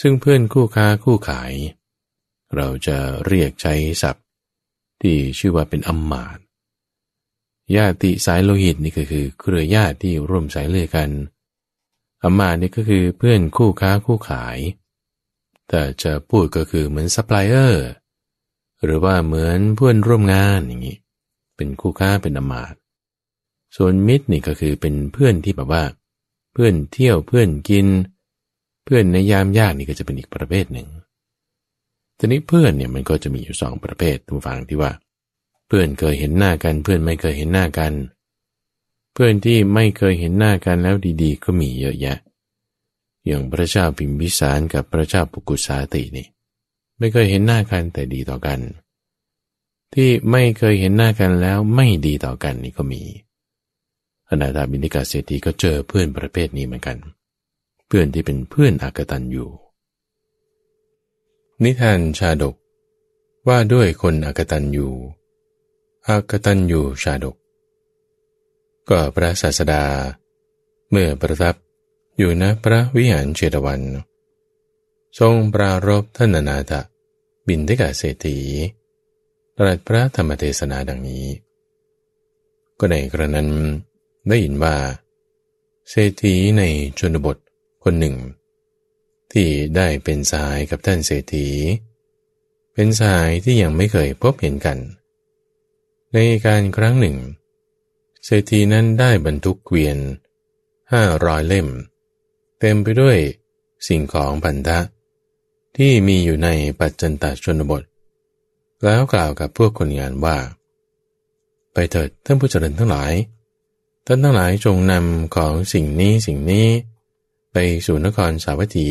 ซึ่งเพื่อนคู่ค้าคู่ขายเเราจะเรียกใช้ศัพท์ ที่ชื่อว่าเป็นอมาตย์ญาติสายโลหิตนี่ก็คือเครือญาติที่ร่วมสายเลือดกันอมาตย์นี่ก็คือเพื่อนคู่ค้าคู่ขาย แต่จะพูดก็คือเหมือนซัพพลายเออร์หรือว่าเหมือนเพื่อนร่วมงานอย่างนี้ เป็นคู่ค้าเป็นอมาตย์ส่วนมิตรนี่ก็คือเป็นเพื่อนที่แบบว่า เพื่อนเที่ยวเพื่อนกิน เพื่อนในยามยากนี่ก็จะเป็นอีกประเภทหนึ่ง ทีนี้เพื่อนเนี่ยมันก็จะมีอยู่สองประเภททุกฝังที่ว่า เพื่อนเคยเห็นหน้ากัน เพื่อนไม่เคยเห็นหน้ากัน เพื่อนที่ไม่เคยเห็นหน้ากันแล้วดีๆ ก็มีเยอะแยะ อย่างพระเจ้าพิมพิสารกับพระเจ้าปุกุสาตินี่ไม่เคยเห็นหน้ากันแต่ดีต่อกัน ที่ไม่เคยเห็นหน้ากันแล้วไม่ดีต่อกันนี่ก็มีอนาถาบินิกาเศรษฐีก็เจอเพื่อนประเภทนี้เหมือนกัน เพื่อนที่เป็นเพื่อนอากตันอยู่ นิทานชาดก ว่าด้วยคนอากตันอยู่อากตันอยู่ชาดก ก็พระศาสดา เมื่อประทับอยู่ณพระวิหารเชตวัน ทรงปรารบท่านนาถบินทิกาเศรษฐีตรัสพระธรรมเทศนาดังนี้ ก็ในกระนั้นได้ยินว่า เศรษฐีในชนบทคนหนึ่ง ที่ได้เป็นสายกับท่านเศรษฐี เป็นสายที่ยังไม่เคยพบเห็นกัน ในการครั้งหนึ่ง เศรษฐีนั้นได้บรรทุกเกวียนห้าร้อยเล่ม เต็มไปด้วยสิ่งของพันธะ ที่มีอยู่ในปัจจันตชนบท แล้วกล่าวกับพวกคนงานว่า ไปเถิดท่านผู้เจริญทั้งหลายท่านทั้งหลายจงนำของสิ่งนี้สิ่งนี้ ไปสู่นครสาวัตถี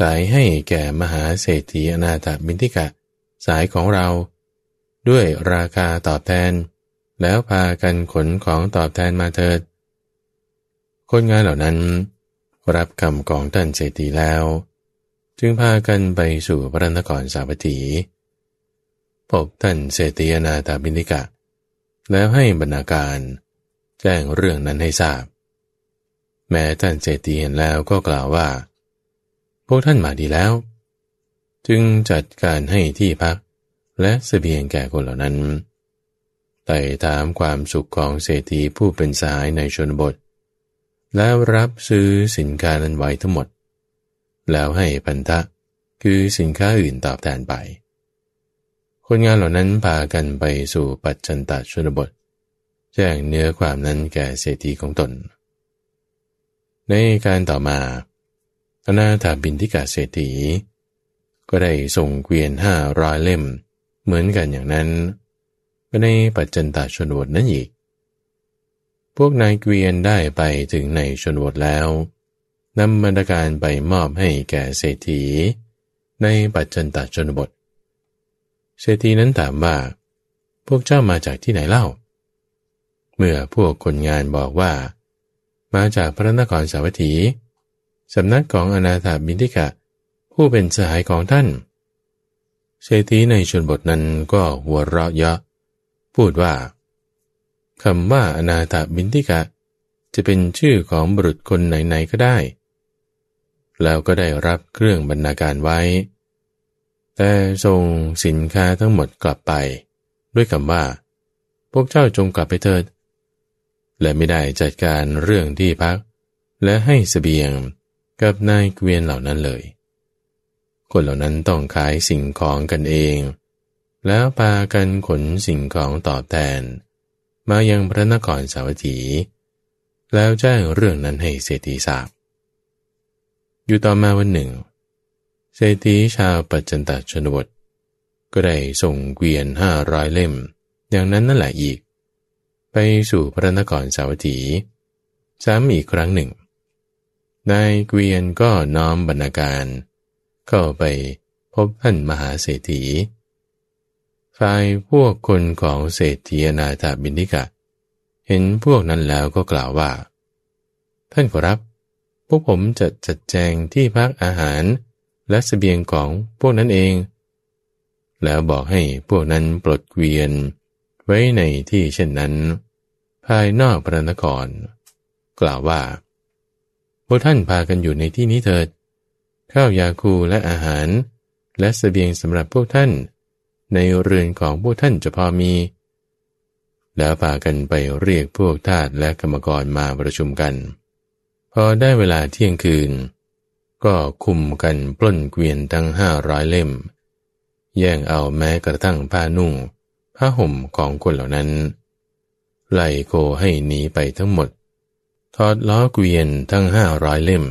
ขายให้แก่มหาเศรษฐีอนาถบินทิกะ สายของเรา ด้วยราคาตอบแทน แล้วพากันขนของตอบแทนมาเถิด คนงานเหล่านั้น รับคำของท่านเศรษฐีแล้ว จึงพากันไปสู่พระนครสาวัตถีพบท่านเศรษฐีอนาถบินทิกะ แล้วให้บรรณาการแจ้งเรื่องนั้นให้ทราบ แม้ท่านเศรษฐีเห็นแล้วก็กล่าวว่า พวกท่านมาดีแล้ว จึงจัดการให้ที่พักและสเสบียงแก่คนเหล่านั้นไต่ถามความสุขของเศรษฐีผู้เป็นสายในชนบท แล้วรับซื้อสินค้านั้นไว้ทั้งหมด แล้วให้พันธะคือสินค้าอื่นตอบแทนไป คนงานเหล่านั้นพากันไปสู่ปัจจันตชนบท แจ้งเนื้อความนั้นแก่เศรษฐีของตน ในการต่อมา อนาถาบินทิกาเศรษฐี ก็ได้ส่งเกวียนห้าร้อยเล่ม เหมือนกันอย่างนั้นก็ในปัจจันตาชนบทนั้นอีก พวกนายเกวียนได้ไปถึงในชนบทแล้วนำบรรดการไปมอบให้แก่เศรษฐี ในปัจจันตชนบท เศรษฐีนั้นถามว่า พวกเจ้ามาจากที่ไหนเล่า เมื่อพวกคนงานบอกว่า มาจากพระนครสาวัตถี สำนักของอนาถาบินทิกะ ผู้เป็นสหายของท่าน เศรษฐีในชนบทนั้นก็หัวเราะเยาะ พูดว่าคำว่าอนาถาบินทิกะ จะเป็นชื่อของบุรุษคนไหนๆก็ได้ แล้วก็ได้รับเครื่องบรรณาการไว้ แต่ส่งสินค้าทั้งหมดกลับไป ด้วยคำว่า พวกเจ้าจงกลับไปเถิดและไม่ได้จัดการเรื่องที่พัก และให้สเสบียง กับนายเกวียนเหล่านั้นเลย คนเหล่านั้นต้องขายสิ่งของกันเอง แล้วพากันขนสิ่งของตอบแทน มายังพระนครสาวัตถี แล้วแจ้งเรื่องนั้นให้เศรษฐีทราบ อยู่ต่อมาวันหนึ่ง เศรษฐีชาวปัจจันตชนบท ก็ได้ส่งเกวียนห้าร้อยเล่ม อย่างนั้นนั่นแหละอีก ไปสู่พระนครสาวัตถีซ้ำอีกครั้งหนึ่ง นายเกวียนก็น้อมบรรณาการเข้าไปพบท่านมหาเศรษฐี ฝ่ายพวกคนของเศรษฐีนาถาบินิกะ เห็นพวกนั้นแล้วก็กล่าวว่า ท่านขอรับ พวกผมจะจัดแจงที่พักอาหารและสเสบียงของพวกนั้นเอง แล้วบอกให้พวกนั้นปลดเกวียน ไว้ในที่เช่นนั้น ภายนอกพระนคร กล่าวว่า พวกท่านพากันอยู่ในที่นี้เถิด ข้าวยาคูและอาหาร และสเสบียงสำหรับพวกท่าน ในเรือนของพวกท่านจะพอมี แล้วพากันไปเรียกพวกทาสและกรรมกรมาประชุมกัน พอได้เวลาเที่ยงคืน ก็คุมกันปล้นเกวียนทั้งห้าร้อยเล่ม แย่งเอาแม้กระทั่งผ้านุ่ง ผ้าห่มของคนเหล่านั้น ไล่โคให้หนีไปทั้งหมด ทอดล้อเกวียนทั้งห้าร้อยเล่ม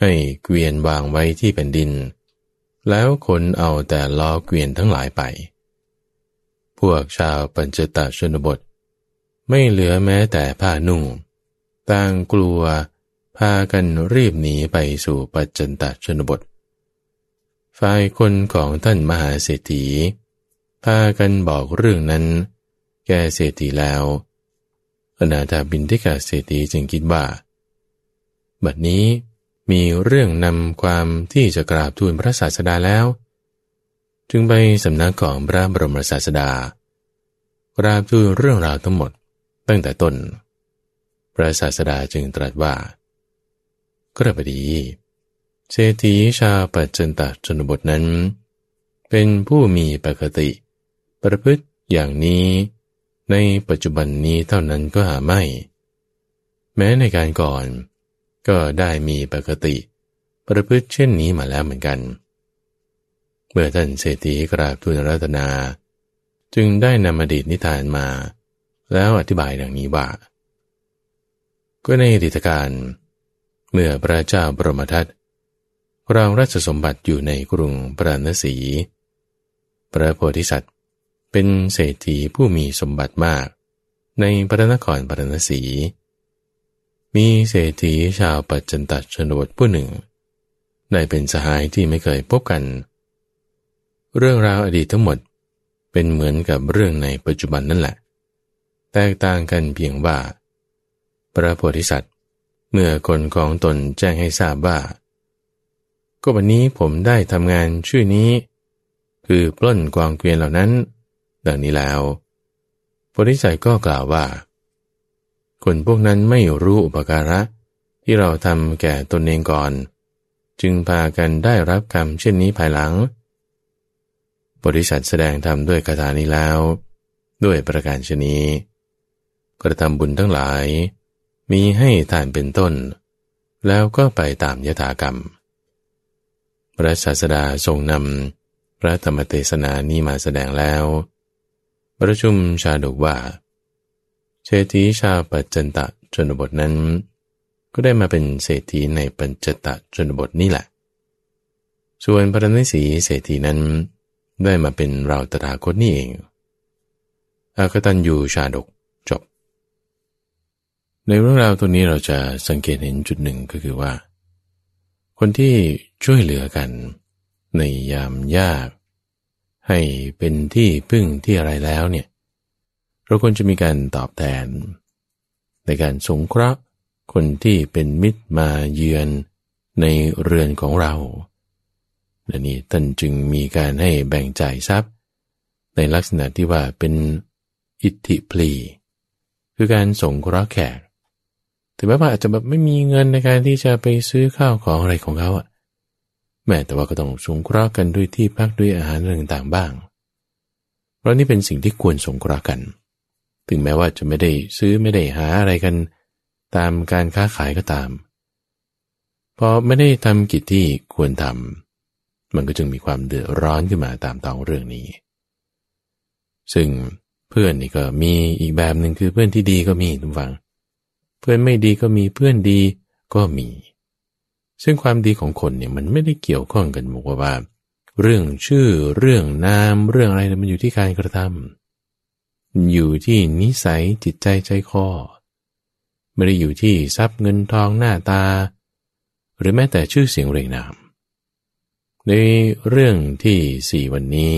ให้เกวียนวางไว้ที่แผ่นดิน แล้วคนเอาแต่ล้อเกวียนทั้งหลายไป พวกชาวปัญจตชนบท ไม่เหลือแม้แต่ผ้านุ่ง ต่างกลัวพากันรีบหนีไปสู่ปัจจันตชนบท ฝ่ายคนของท่านมหาเศรษฐีพากันบอกเรื่องนั้น แก่เศรษฐีแล้ว อนาถาบินทิกาเศรษฐีจึงคิดว่า บัดนี้มีเรื่องนำความที่จะกราบทูลพระศาสดาแล้ว จึงไปสำนักของพระบรมศาสดา กราบทูลเรื่องราวทั้งหมดตั้งแต่ต้น พระศาสดาจึงตรัสว่ากระบดีเศรษฐีชาปัจจันตชนบทนั้น เป็นผู้มีปกติ ประพฤติอย่างนี้ ในปัจจุบันนี้เท่านั้นก็หาไม่ แม้ในการก่อน ก็ได้มีปกติ ประพฤติเช่นนี้มาแล้วเหมือนกัน เมื่อท่านเศรษฐีกราบทูลรัตนา จึงได้นำอดีตนิทานมา แล้วอธิบายดังนี้ว่า ก็ในอดีตการ เมื่อพระเจ้าบรมทัตครองราชสมบัติอยู่ในกรุงปราณสี พระโพธิสัตว์ เป็นเศรษฐีผู้มีสมบัติมาก ในพระนครปราณสีมีเศรษฐีชาวปัจจันตชนบทผู้หนึ่ง ได้เป็นสหายที่ไม่เคยพบกัน เรื่องราวอดีตทั้งหมดเป็นเหมือนกับเรื่องในปัจจุบันนั่นแหละ แตกต่างกันเพียงว่า พระโพธิสัตว์เมื่อคนของตนแจ้งให้ทราบว่า ก็วันนี้ผมได้ทำงานชื่อนี้ คือปล้นกวางเกวียนเหล่านั้น ดังนี้แล้วโพธิสัตว์ก็กล่าวว่า คนพวกนั้นไม่รู้อุปการะที่เราทำแก่ตนเองก่อน จึงพากันได้รับกรรมเช่นนี้ภายหลังบริษัทแสดงธรรมด้วยคาถานี้แล้ว ด้วยประการชนี้ กระทำบุญทั้งหลาย มีให้ทานเป็นต้น แล้วก็ไปตามยถากรรม พระศาสดาทรงนำพระธรรมเทศนานี้มาแสดงแล้ว ประชุมชาดกว่าเชตีชาวปัจจันตะชนบทนั้น ก็ได้มาเป็นเศรษฐีในปัญจตะชนบทนี่แหละ ส่วนพระนิสีเศรษฐีนั้น ได้มาเป็นเราตถาคตนี่เองอากตันยูชาดกจบ ในเรื่องราวตัวนี้เราจะสังเกตเห็นจุดหนึ่งก็คือว่า คนที่ช่วยเหลือกัน ในยามยาก ให้เป็นที่พึ่งที่อะไรแล้วเนี่ยเราควรจะมีการตอบแทน ในการสงเคราะห์คนที่เป็นมิตรมาเยือนในเรือนของเราดังนี้ท่านจึงมีการให้แบ่งจ่ายทรัพย์ ในลักษณะที่ว่าเป็นอิทธิพลี คือการสงเคราะห์แขก ถึงแม้ว่าอาจจะแบบไม่มีเงินในการที่จะไปซื้อข้าวของอะไรของเขาอะ แม้แต่ว่าก็ต้องสงเคราะห์กันด้วยที่พักด้วยอาหารต่างๆบ้าง เพราะนี่เป็นสิ่งที่ควรสงเคราะห์กัน ถึงแม้ว่าจะไม่ได้ซื้อไม่ได้หาอะไรกัน ตามการค้าขายก็ตาม พอไม่ได้ทำกิจที่ควรทำมันก็จึงมีความเดือดร้อนขึ้นมาตามตองเรื่องนี้ ซึ่งเพื่อนนี่ก็มีอีกแบบหนึ่งคือเพื่อนที่ดีก็มีทุกฝัง เพื่อนไม่ดีก็มีเพื่อนดีก็มี ซึ่งความดีของคนเนี่ยมันไม่ได้เกี่ยวข้องกันบอกว่า เรื่องชื่อเรื่องนาม เรื่องอะไรมันอยู่ที่การกระทำอยู่ที่นิสัยจิตใจใจคอไม่ได้อยู่ที่ทรัพย์เงินทองหน้าตา หรือแม้แต่ชื่อเสียงเรียงนาม ในเรื่องที่สี่วันนี้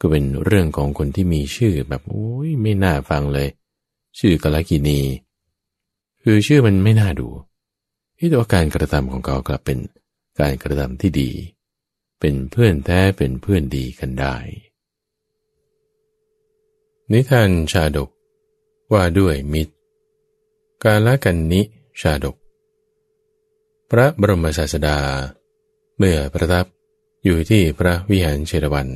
ก็เป็นเรื่องของคนที่มีชื่อแบบโอ้ยไม่น่าฟังเลย ชื่อกลกินี คือชื่อมันไม่น่าดู ที่ตัวการกระทำของเขากลับเป็นการกระทำที่ดี เป็นเพื่อนแท้เป็นเพื่อนดีกันได้ นิทานชาดกว่าด้วยมิตร กาลกันนิชาดก พระบรมศาสดา เมื่อประทับอยู่ที่พระวิหารเชตวัน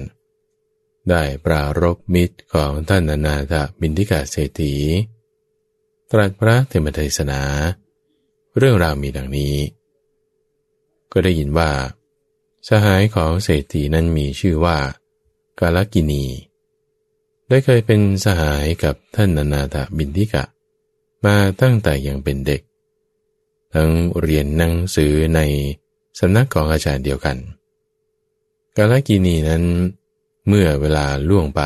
ได้ปรารบมิตรของท่านอนาถบินทิกาเศรษฐี ตรัสพระเทมเทศนา เรื่องราวมีดังนี้ ก็ได้ยินว่า สหายของเศรษฐีนั้นมีชื่อว่า กาลกินี ได้เคยเป็นสหายกับท่านอนาถบินทิกะ มาตั้งแต่ยังเป็นเด็ก ทั้งเรียนหนังสือในสำนักของอาจารย์เดียวกัน กาลกินีนั้น เมื่อเวลาล่วงไป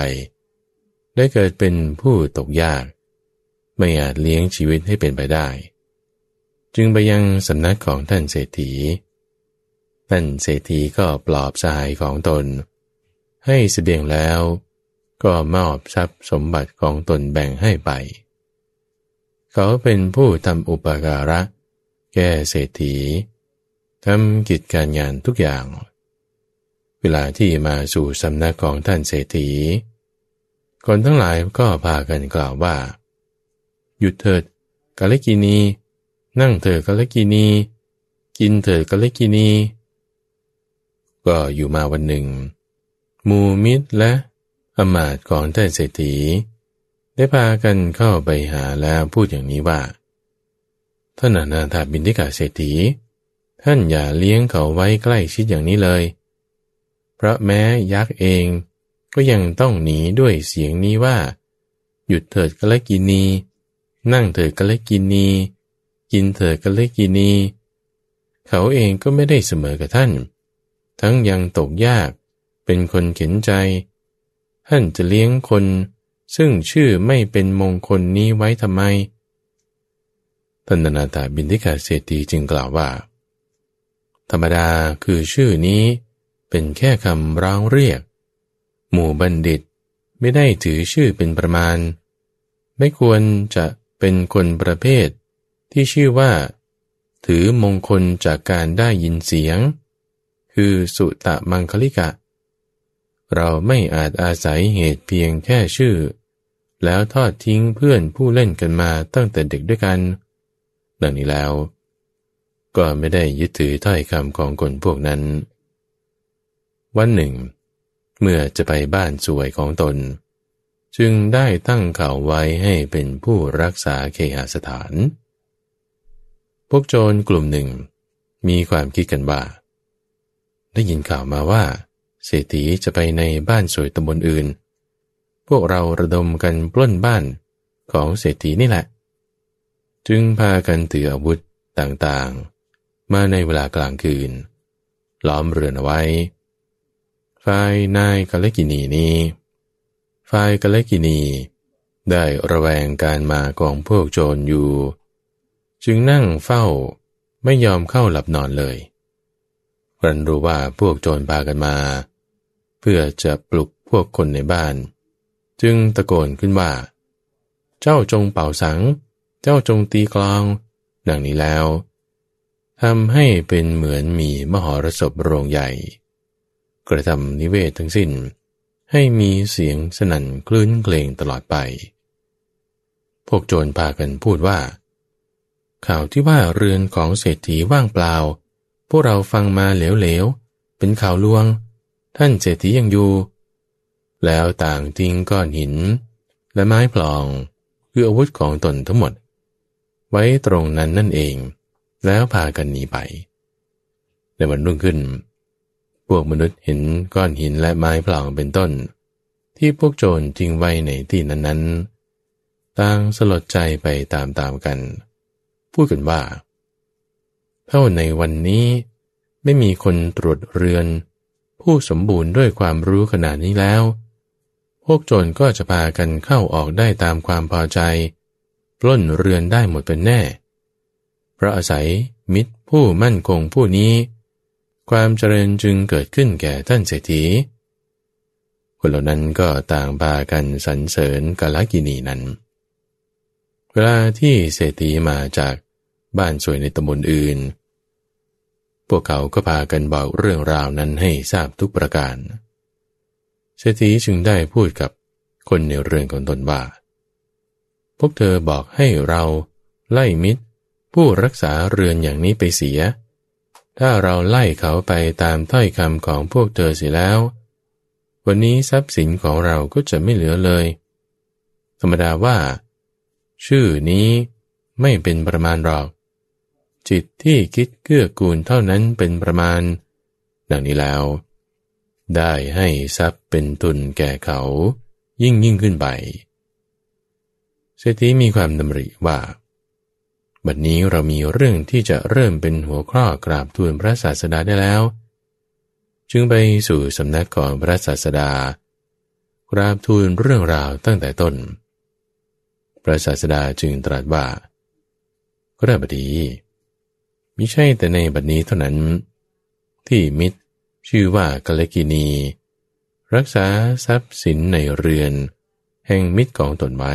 ได้เกิดเป็นผู้ตกยาก ไม่อาจเลี้ยงชีวิตให้เป็นไปได้ จึงไปยังสำนักของท่านเศรษฐี ท่านเศรษฐีก็ปลอบสหายของตน ให้เสดียงแล้วก็มอบทรัพย์สมบัติของตนแบ่งให้ไป เขาเป็นผู้ทำอุปการะ แก่เศรษฐีทำกิจการงานทุกอย่าง เวลาที่มาสู่สำนักของท่านเศรษฐี คนทั้งหลายก็พากันกล่าวว่า หยุดเถิดกาลกินี นั่งเถิดกาลกินี กินเถิดกาลกินี ก็อยู่มาวันหนึ่ง มูมิตรและอมาตของท่านเศรษฐี ได้พากันเข้าไปหาแล้วพูดอย่างนี้ว่า ท่านอนาถาบินทิกาเศรษฐี ท่านอย่าเลี้ยงเขาไว้ใกล้ชิดอย่างนี้เลย เพราะแม้ยักษ์เองก็ยังต้องหนีด้วยเสียงนี้ว่า หยุดเถิดกะเลกินี นั่งเถิดกะเลกินี กินเถิดกะเลกินีเขาเองก็ไม่ได้เสมอกับท่าน ทั้งยังตกยากเป็นคนเข็นใจ ท่านจะเลี้ยงคน ซึ่งชื่อไม่เป็นมงคลนี้ไว้ทำไมท่านนาตาบินทิกาเศรษฐีจึงกล่าวว่า ธรรมดาคือชื่อนี้เป็นแค่คำร้องเรียก หมู่บัณฑิตไม่ได้ถือชื่อเป็นประมาณ ไม่ควรจะเป็นคนประเภท ที่ชื่อว่า ถือมงคลจากการได้ยินเสียง คือสุตะมังคลิกะ เราไม่อาจอาศัยเหตุเพียงแค่ชื่อ แล้วทอดทิ้งเพื่อนผู้เล่นกันมาตั้งแต่เด็กด้วยกัน ดังนี้แล้ว ก็ไม่ได้ยึดถือถ้อยคำของคนพวกนั้น วันหนึ่ง เมื่อจะไปบ้านสวยของตนจึงได้ตั้งเขาไว้ให้เป็นผู้รักษาเคหสถาน พวกโจรกลุ่มหนึ่ง มีความคิดกันว่า ได้ยินข่าวมาว่า เศรษฐีจะไปในบ้านสวยตำบลอื่น พวกเราระดมกันปล้นบ้านของเศรษฐีนี่แหละ จึงพากันถืออาวุธต่างๆ มาในเวลากลางคืน ล้อมเรือนเอาไว้ฝ่ายนายกาลกินีนี้ฝ่ายกาลกินีได้ระแวงการมาของพวกโจรอยู่ จึงนั่งเฝ้าไม่ยอมเข้าหลับนอนเลยรันรู้ว่าพวกโจรพากันมา เพื่อจะปลุกพวกคนในบ้าน จึงตะโกนขึ้นว่า เจ้าจงเป่าสัง เจ้าจงตีกลอง ดังนี้แล้วทำให้เป็นเหมือนมีมหรสพโรงใหญ่ กระทำนิเวศทั้งสิ้น ให้มีเสียงสนั่นคลื่นเกลงตลอดไป พวกโจรพากันพูดว่า ข่าวที่ว่าเรือนของเศรษฐีว่างเปล่า พวกเราฟังมาเหลวๆ เป็นข่าวลวง ท่านเศรษฐียังอยู่ แล้วต่างทิ้งก้อนหิน และไม้พลองคืออาวุธของตนทั้งหมด ไว้ตรงนั้นนั่นเอง แล้วพากันหนีไป ในวันรุ่งขึ้น พวกมนุษย์เห็นก้อนหินและไม้พลองเป็นต้น ที่พวกโจรทิ้งไว้ในที่นั้นๆ ต่างสลดใจไปตามๆกัน พูดกันว่า เท่าในวันนี้ไม่มีคนตรวจเรือน ผู้สมบูรณ์ด้วยความรู้ขนาดนี้แล้ว พวกโจรก็จะพากันเข้าออกได้ตามความพอใจ ปล้นเรือนได้หมดเป็นแน่ เพราะอาศัยมิตรผู้มั่นคงผู้นี้ ความเจริญจึงเกิดขึ้นแก่ท่านเศรษฐีคนเหล่านั้นก็ต่างพากันสรรเสริญกาลกินีนั้น เวลาที่เศรษฐีมาจากบ้านสวยในตำบลอื่น พวกเขาก็พากันบอกเรื่องราวนั้นให้ทราบทุกประการ เศรษฐีจึงได้พูดกับคนในเรือนของตนว่า พวกเธอบอกให้เราไล่มิตร ผู้รักษาเรือนอย่างนี้ไปเสีย ถ้าเราไล่เขาไปตามถ้อยคำของพวกเธอเสียแล้ว วันนี้ทรัพย์สินของเราก็จะไม่เหลือเลย ธรรมดาว่า ชื่อนี้ไม่เป็นประมาณหรอก จิตที่คิดเกื้อกูลเท่านั้นเป็นประมาณ ดังนี้แล้ว ได้ให้ทรัพย์เป็นทุนแก่เขา ยิ่งยิ่งขึ้นไปเศรษฐีมีความดำริว่า บัดนี้เรามีเรื่องที่จะเริ่มเป็นหัวข้อกราบทูลพระศาสดาได้แล้ว จึงไปสู่สำนักของพระศาสดากราบทูลเรื่องราวตั้งแต่ต้น ระศาสดาจึงตรัสว่าก็ได้บดีมิใช่แต่ในบัดนี้เท่านั้น ที่มิตรชื่อว่ากาลกินี รักษาทรัพย์สินในเรือน แห่งมิตรของตนไว้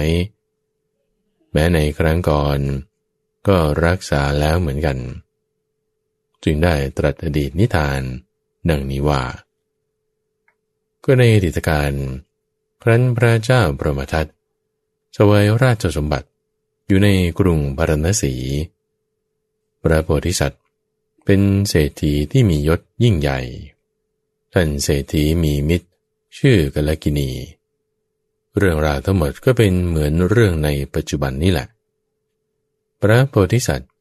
แม้ในครั้งก่อน ก็รักษาแล้วเหมือนกัน จึงได้ตรัสอดีตนิทาน ดังนี้ว่า ก็ในอดีตการ ครั้นพระเจ้าประมทัต สวยราชสมบัติอยู่ในกรุงปารณสี พระโพธิสัตว์ เป็นเศรษฐีที่มียศยิ่งใหญ่ ท่านเศรษฐีมีมิตร ชื่อกลกินี เรื่องราวทั้งหมดก็เป็นเหมือนเรื่องในปัจจุบันนี่แหละ พระโพธิสัตว์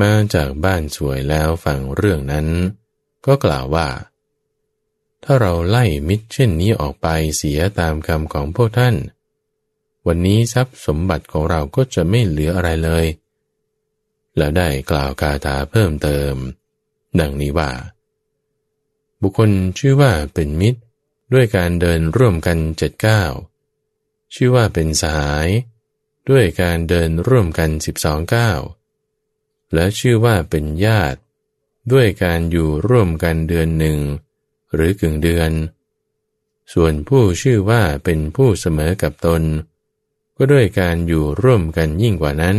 มาจากบ้านสวยแล้วฟังเรื่องนั้น ก็กล่าวว่า ถ้าเราไล่มิตรเช่นนี้ออกไปเสียตามคำของพวกท่าน วันนี้ทรัพย์สมบัติของเราก็จะไม่เหลืออะไรเลย แล้วได้กล่าวคาถาเพิ่มเติม ดังนี้ว่า บุคคลชื่อว่าเป็นมิตรด้วยการเดินร่วมกันเจ็ดก้าวชื่อว่าเป็นสหาย ด้วยการเดินร่วมกันสิบสองก้าวและชื่อว่าเป็นญาติ ด้วยการอยู่ร่วมกันเดือนหนึ่ง หรือกึ่งเดือน ส่วนผู้ชื่อว่าเป็นผู้เสมอกับตน ก็ด้วยการอยู่ร่วมกันยิ่งกว่านั้น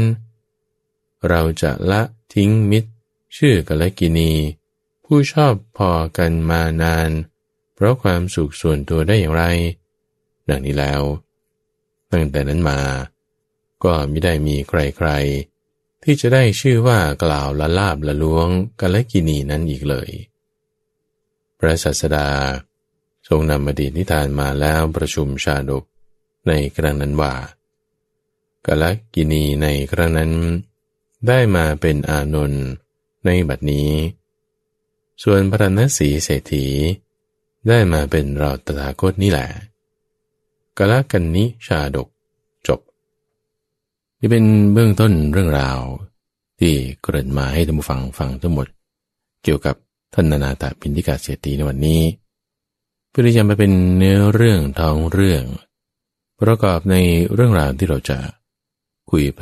เราจะละทิ้งมิตร ชื่อกลกินี ผู้ชอบพอกันมานาน เพราะความสุขส่วนตัวได้อย่างไร ดังนี้แล้ว ตั้งแต่นั้นมา ก็ไม่ได้มีใครๆ ที่จะได้ชื่อว่ากล่าวละลาบละล้วงกลกินีนั้นอีกเลย พระสัสดา ทรงนำอดีตนิทานมาแล้วประชุมชาดกในครั้งนั้นว่า กลกินีในครั้งนั้น ได้มาเป็นอานนท์ในบัดนี้ ส่วนพระนศีเศรษฐี ได้มาเป็นเราตถาคตนี่แหละกละกันนิชาดกจบ นี่เป็นเบื้องต้นเรื่องราวที่เกริ่นมาให้ท่านผู้ฟังฟังทั้งหมด เกี่ยวกับท่านนานาตาพินทิกาเศรษฐีในวันนี้เพื่อที่จะมาเป็นเนื้อเรื่องท้องเรื่อง ประกอบในเรื่องราวที่เราจะ คุยไป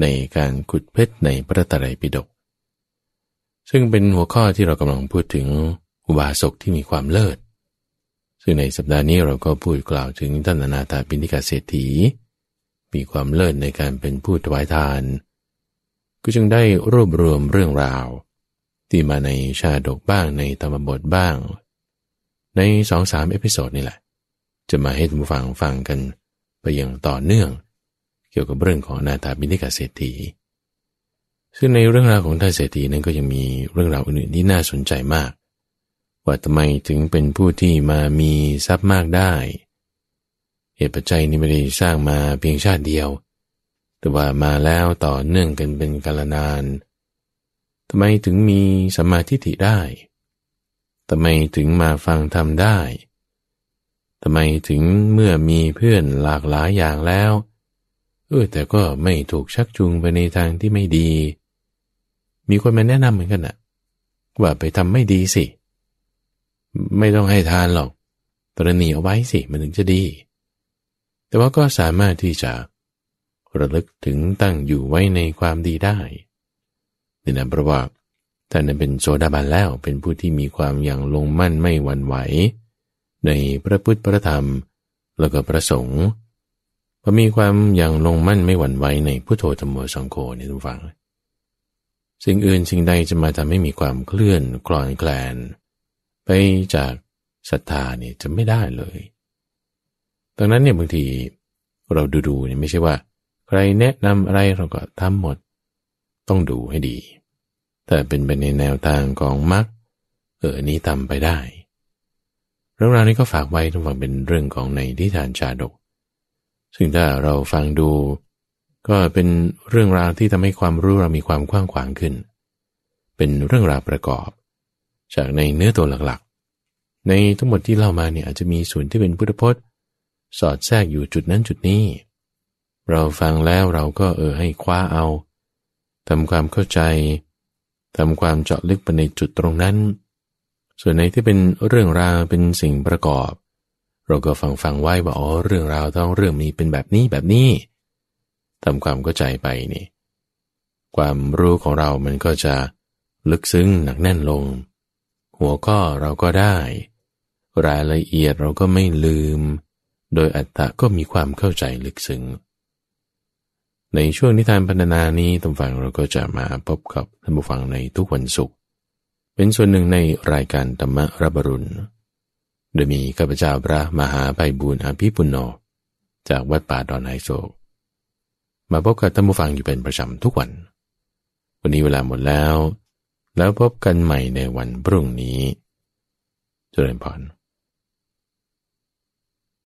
ในการขุดเพชรในพระตรัยปิฎกซึ่งเป็นหัวข้อที่เรากำลังพูดถึงอุบาสกที่มีความเลิศ ซึ่งในสัปดาห์นี้เราก็พูดกล่าวถึงท่านอนาถาปิณิกาเศรษฐี มีความเลิศในการเป็นผู้ถวายทาน ก็จึงได้รวบรวมเรื่องราว ที่มาในชาดกบ้างในธรรมบทบ้าง ในสองสาม episode นี่แหละ จะมาให้ท่านผู้ฟังฟังกันไปอย่างต่อเนื่อง เกี่ยวกับเรื่องของอนาถบิณฑิกเศรษฐี ซึ่งในเรื่องราวของท่านเศรษฐีนั้นก็ยังมีเรื่องราวอื่นๆที่น่าสนใจมาก ว่าทำไมถึงเป็นผู้ที่มามีทรัพย์มากได้เหตุปัจจัยนี้ไม่ได้สร้างมาเพียงชาติเดียว แต่ว่ามาแล้วต่อเนื่องกันเป็นกาลนานทำไมถึงมีสมาธิิได้ทำไมถึงมาฟังธรรมได้ทำไมถึงเมื่อมีเพื่อนหลากหลายอย่างแล้ว เออแต่ก็ไม่ถูกชักจูงไปในทางที่ไม่ดี มีคนมาแนะนำเหมือนกันนะว่าไปทำไม่ดีสิ ไม่ต้องให้ทานหรอกตรณีเอาไว้สิมันถึงจะดี แต่ว่าก็สามารถที่จะระลึกถึงตั้งอยู่ไว้ในความดีได้นี่นะเพราะว่าท่านนั้นเป็นโซดาบันแล้วเป็นผู้ที่มีความอย่างลงมั่นไม่หวั่นไหว ในพระพุทธพระธรรม แล้วก็พระสงฆ์ พอมีความอย่างลงมั่นไม่หวั่นไหวในพุทโธธรรมโอสังโฆนี่ทุกฝัง สิ่งอื่นสิ่งใดจะมาทำให้มีความเคลื่อนคลอนแคลน ไปจากศรัทธาเนี่ยจะไม่ได้เลยดังนั้นเนี่ยบางทีเราดูๆเนี่ยไม่ใช่ว่า ใครแนะนำอะไรเราก็ทำหมด ต้องดูให้ดี แต่เป็นไปในแนวทางของมรรคเออนี้ทำไปได้ เรื่องราวนี้ก็ฝากไว้ทุกฝังเป็นเรื่องของในทิฐานชาดก ซึ่งถ้าเราฟังดู ก็เป็นเรื่องราวที่ทำให้ความรู้เรามีความกว้างขวางขึ้น เป็นเรื่องราวประกอบ จากในเนื้อตัวหลักๆ ในทั้งหมดที่เล่ามาเนี่ยอาจจะมีส่วนที่เป็นพุทธพจน์ สอดแทรกอยู่จุดนั้นจุดนี้ เราฟังแล้วเราก็เออให้คว้าเอาทำความเข้าใจทำความเจาะลึกไปในจุดตรงนั้น ส่วนในที่เป็นเรื่องราวเป็นสิ่งประกอบ เราก็ฟังฟังไว้ว่าอ๋อเรื่องราวต้องเรื่องมีเป็นแบบนี้แบบนี้ทำความเข้าใจไปนี่ความรู้ของเรามันก็จะลึกซึ้งหนักแน่นลง หัวข้อเราก็ได้ รายละเอียดเราก็ไม่ลืม โดยอัตตะก็มีความเข้าใจลึกซึ้งในช่วงนิทานพันนานี้ท่านฟังเราก็จะมาพบกับท่านผู้ฟังในทุกวันศุกร์เป็นส่วนหนึ่งในรายการธรรมรับรุณ โดยมีข้าพเจ้าพระมหาไพบุญอภิปุณโญจากวัดป่าดอนไฮโศก มาพบกับท่านผู้ฟังอยู่เป็นประจำทุกวัน วันนี้เวลาหมดแล้ว แล้วพบกันใหม่ในวันพรุ่งนี้ เจริญพร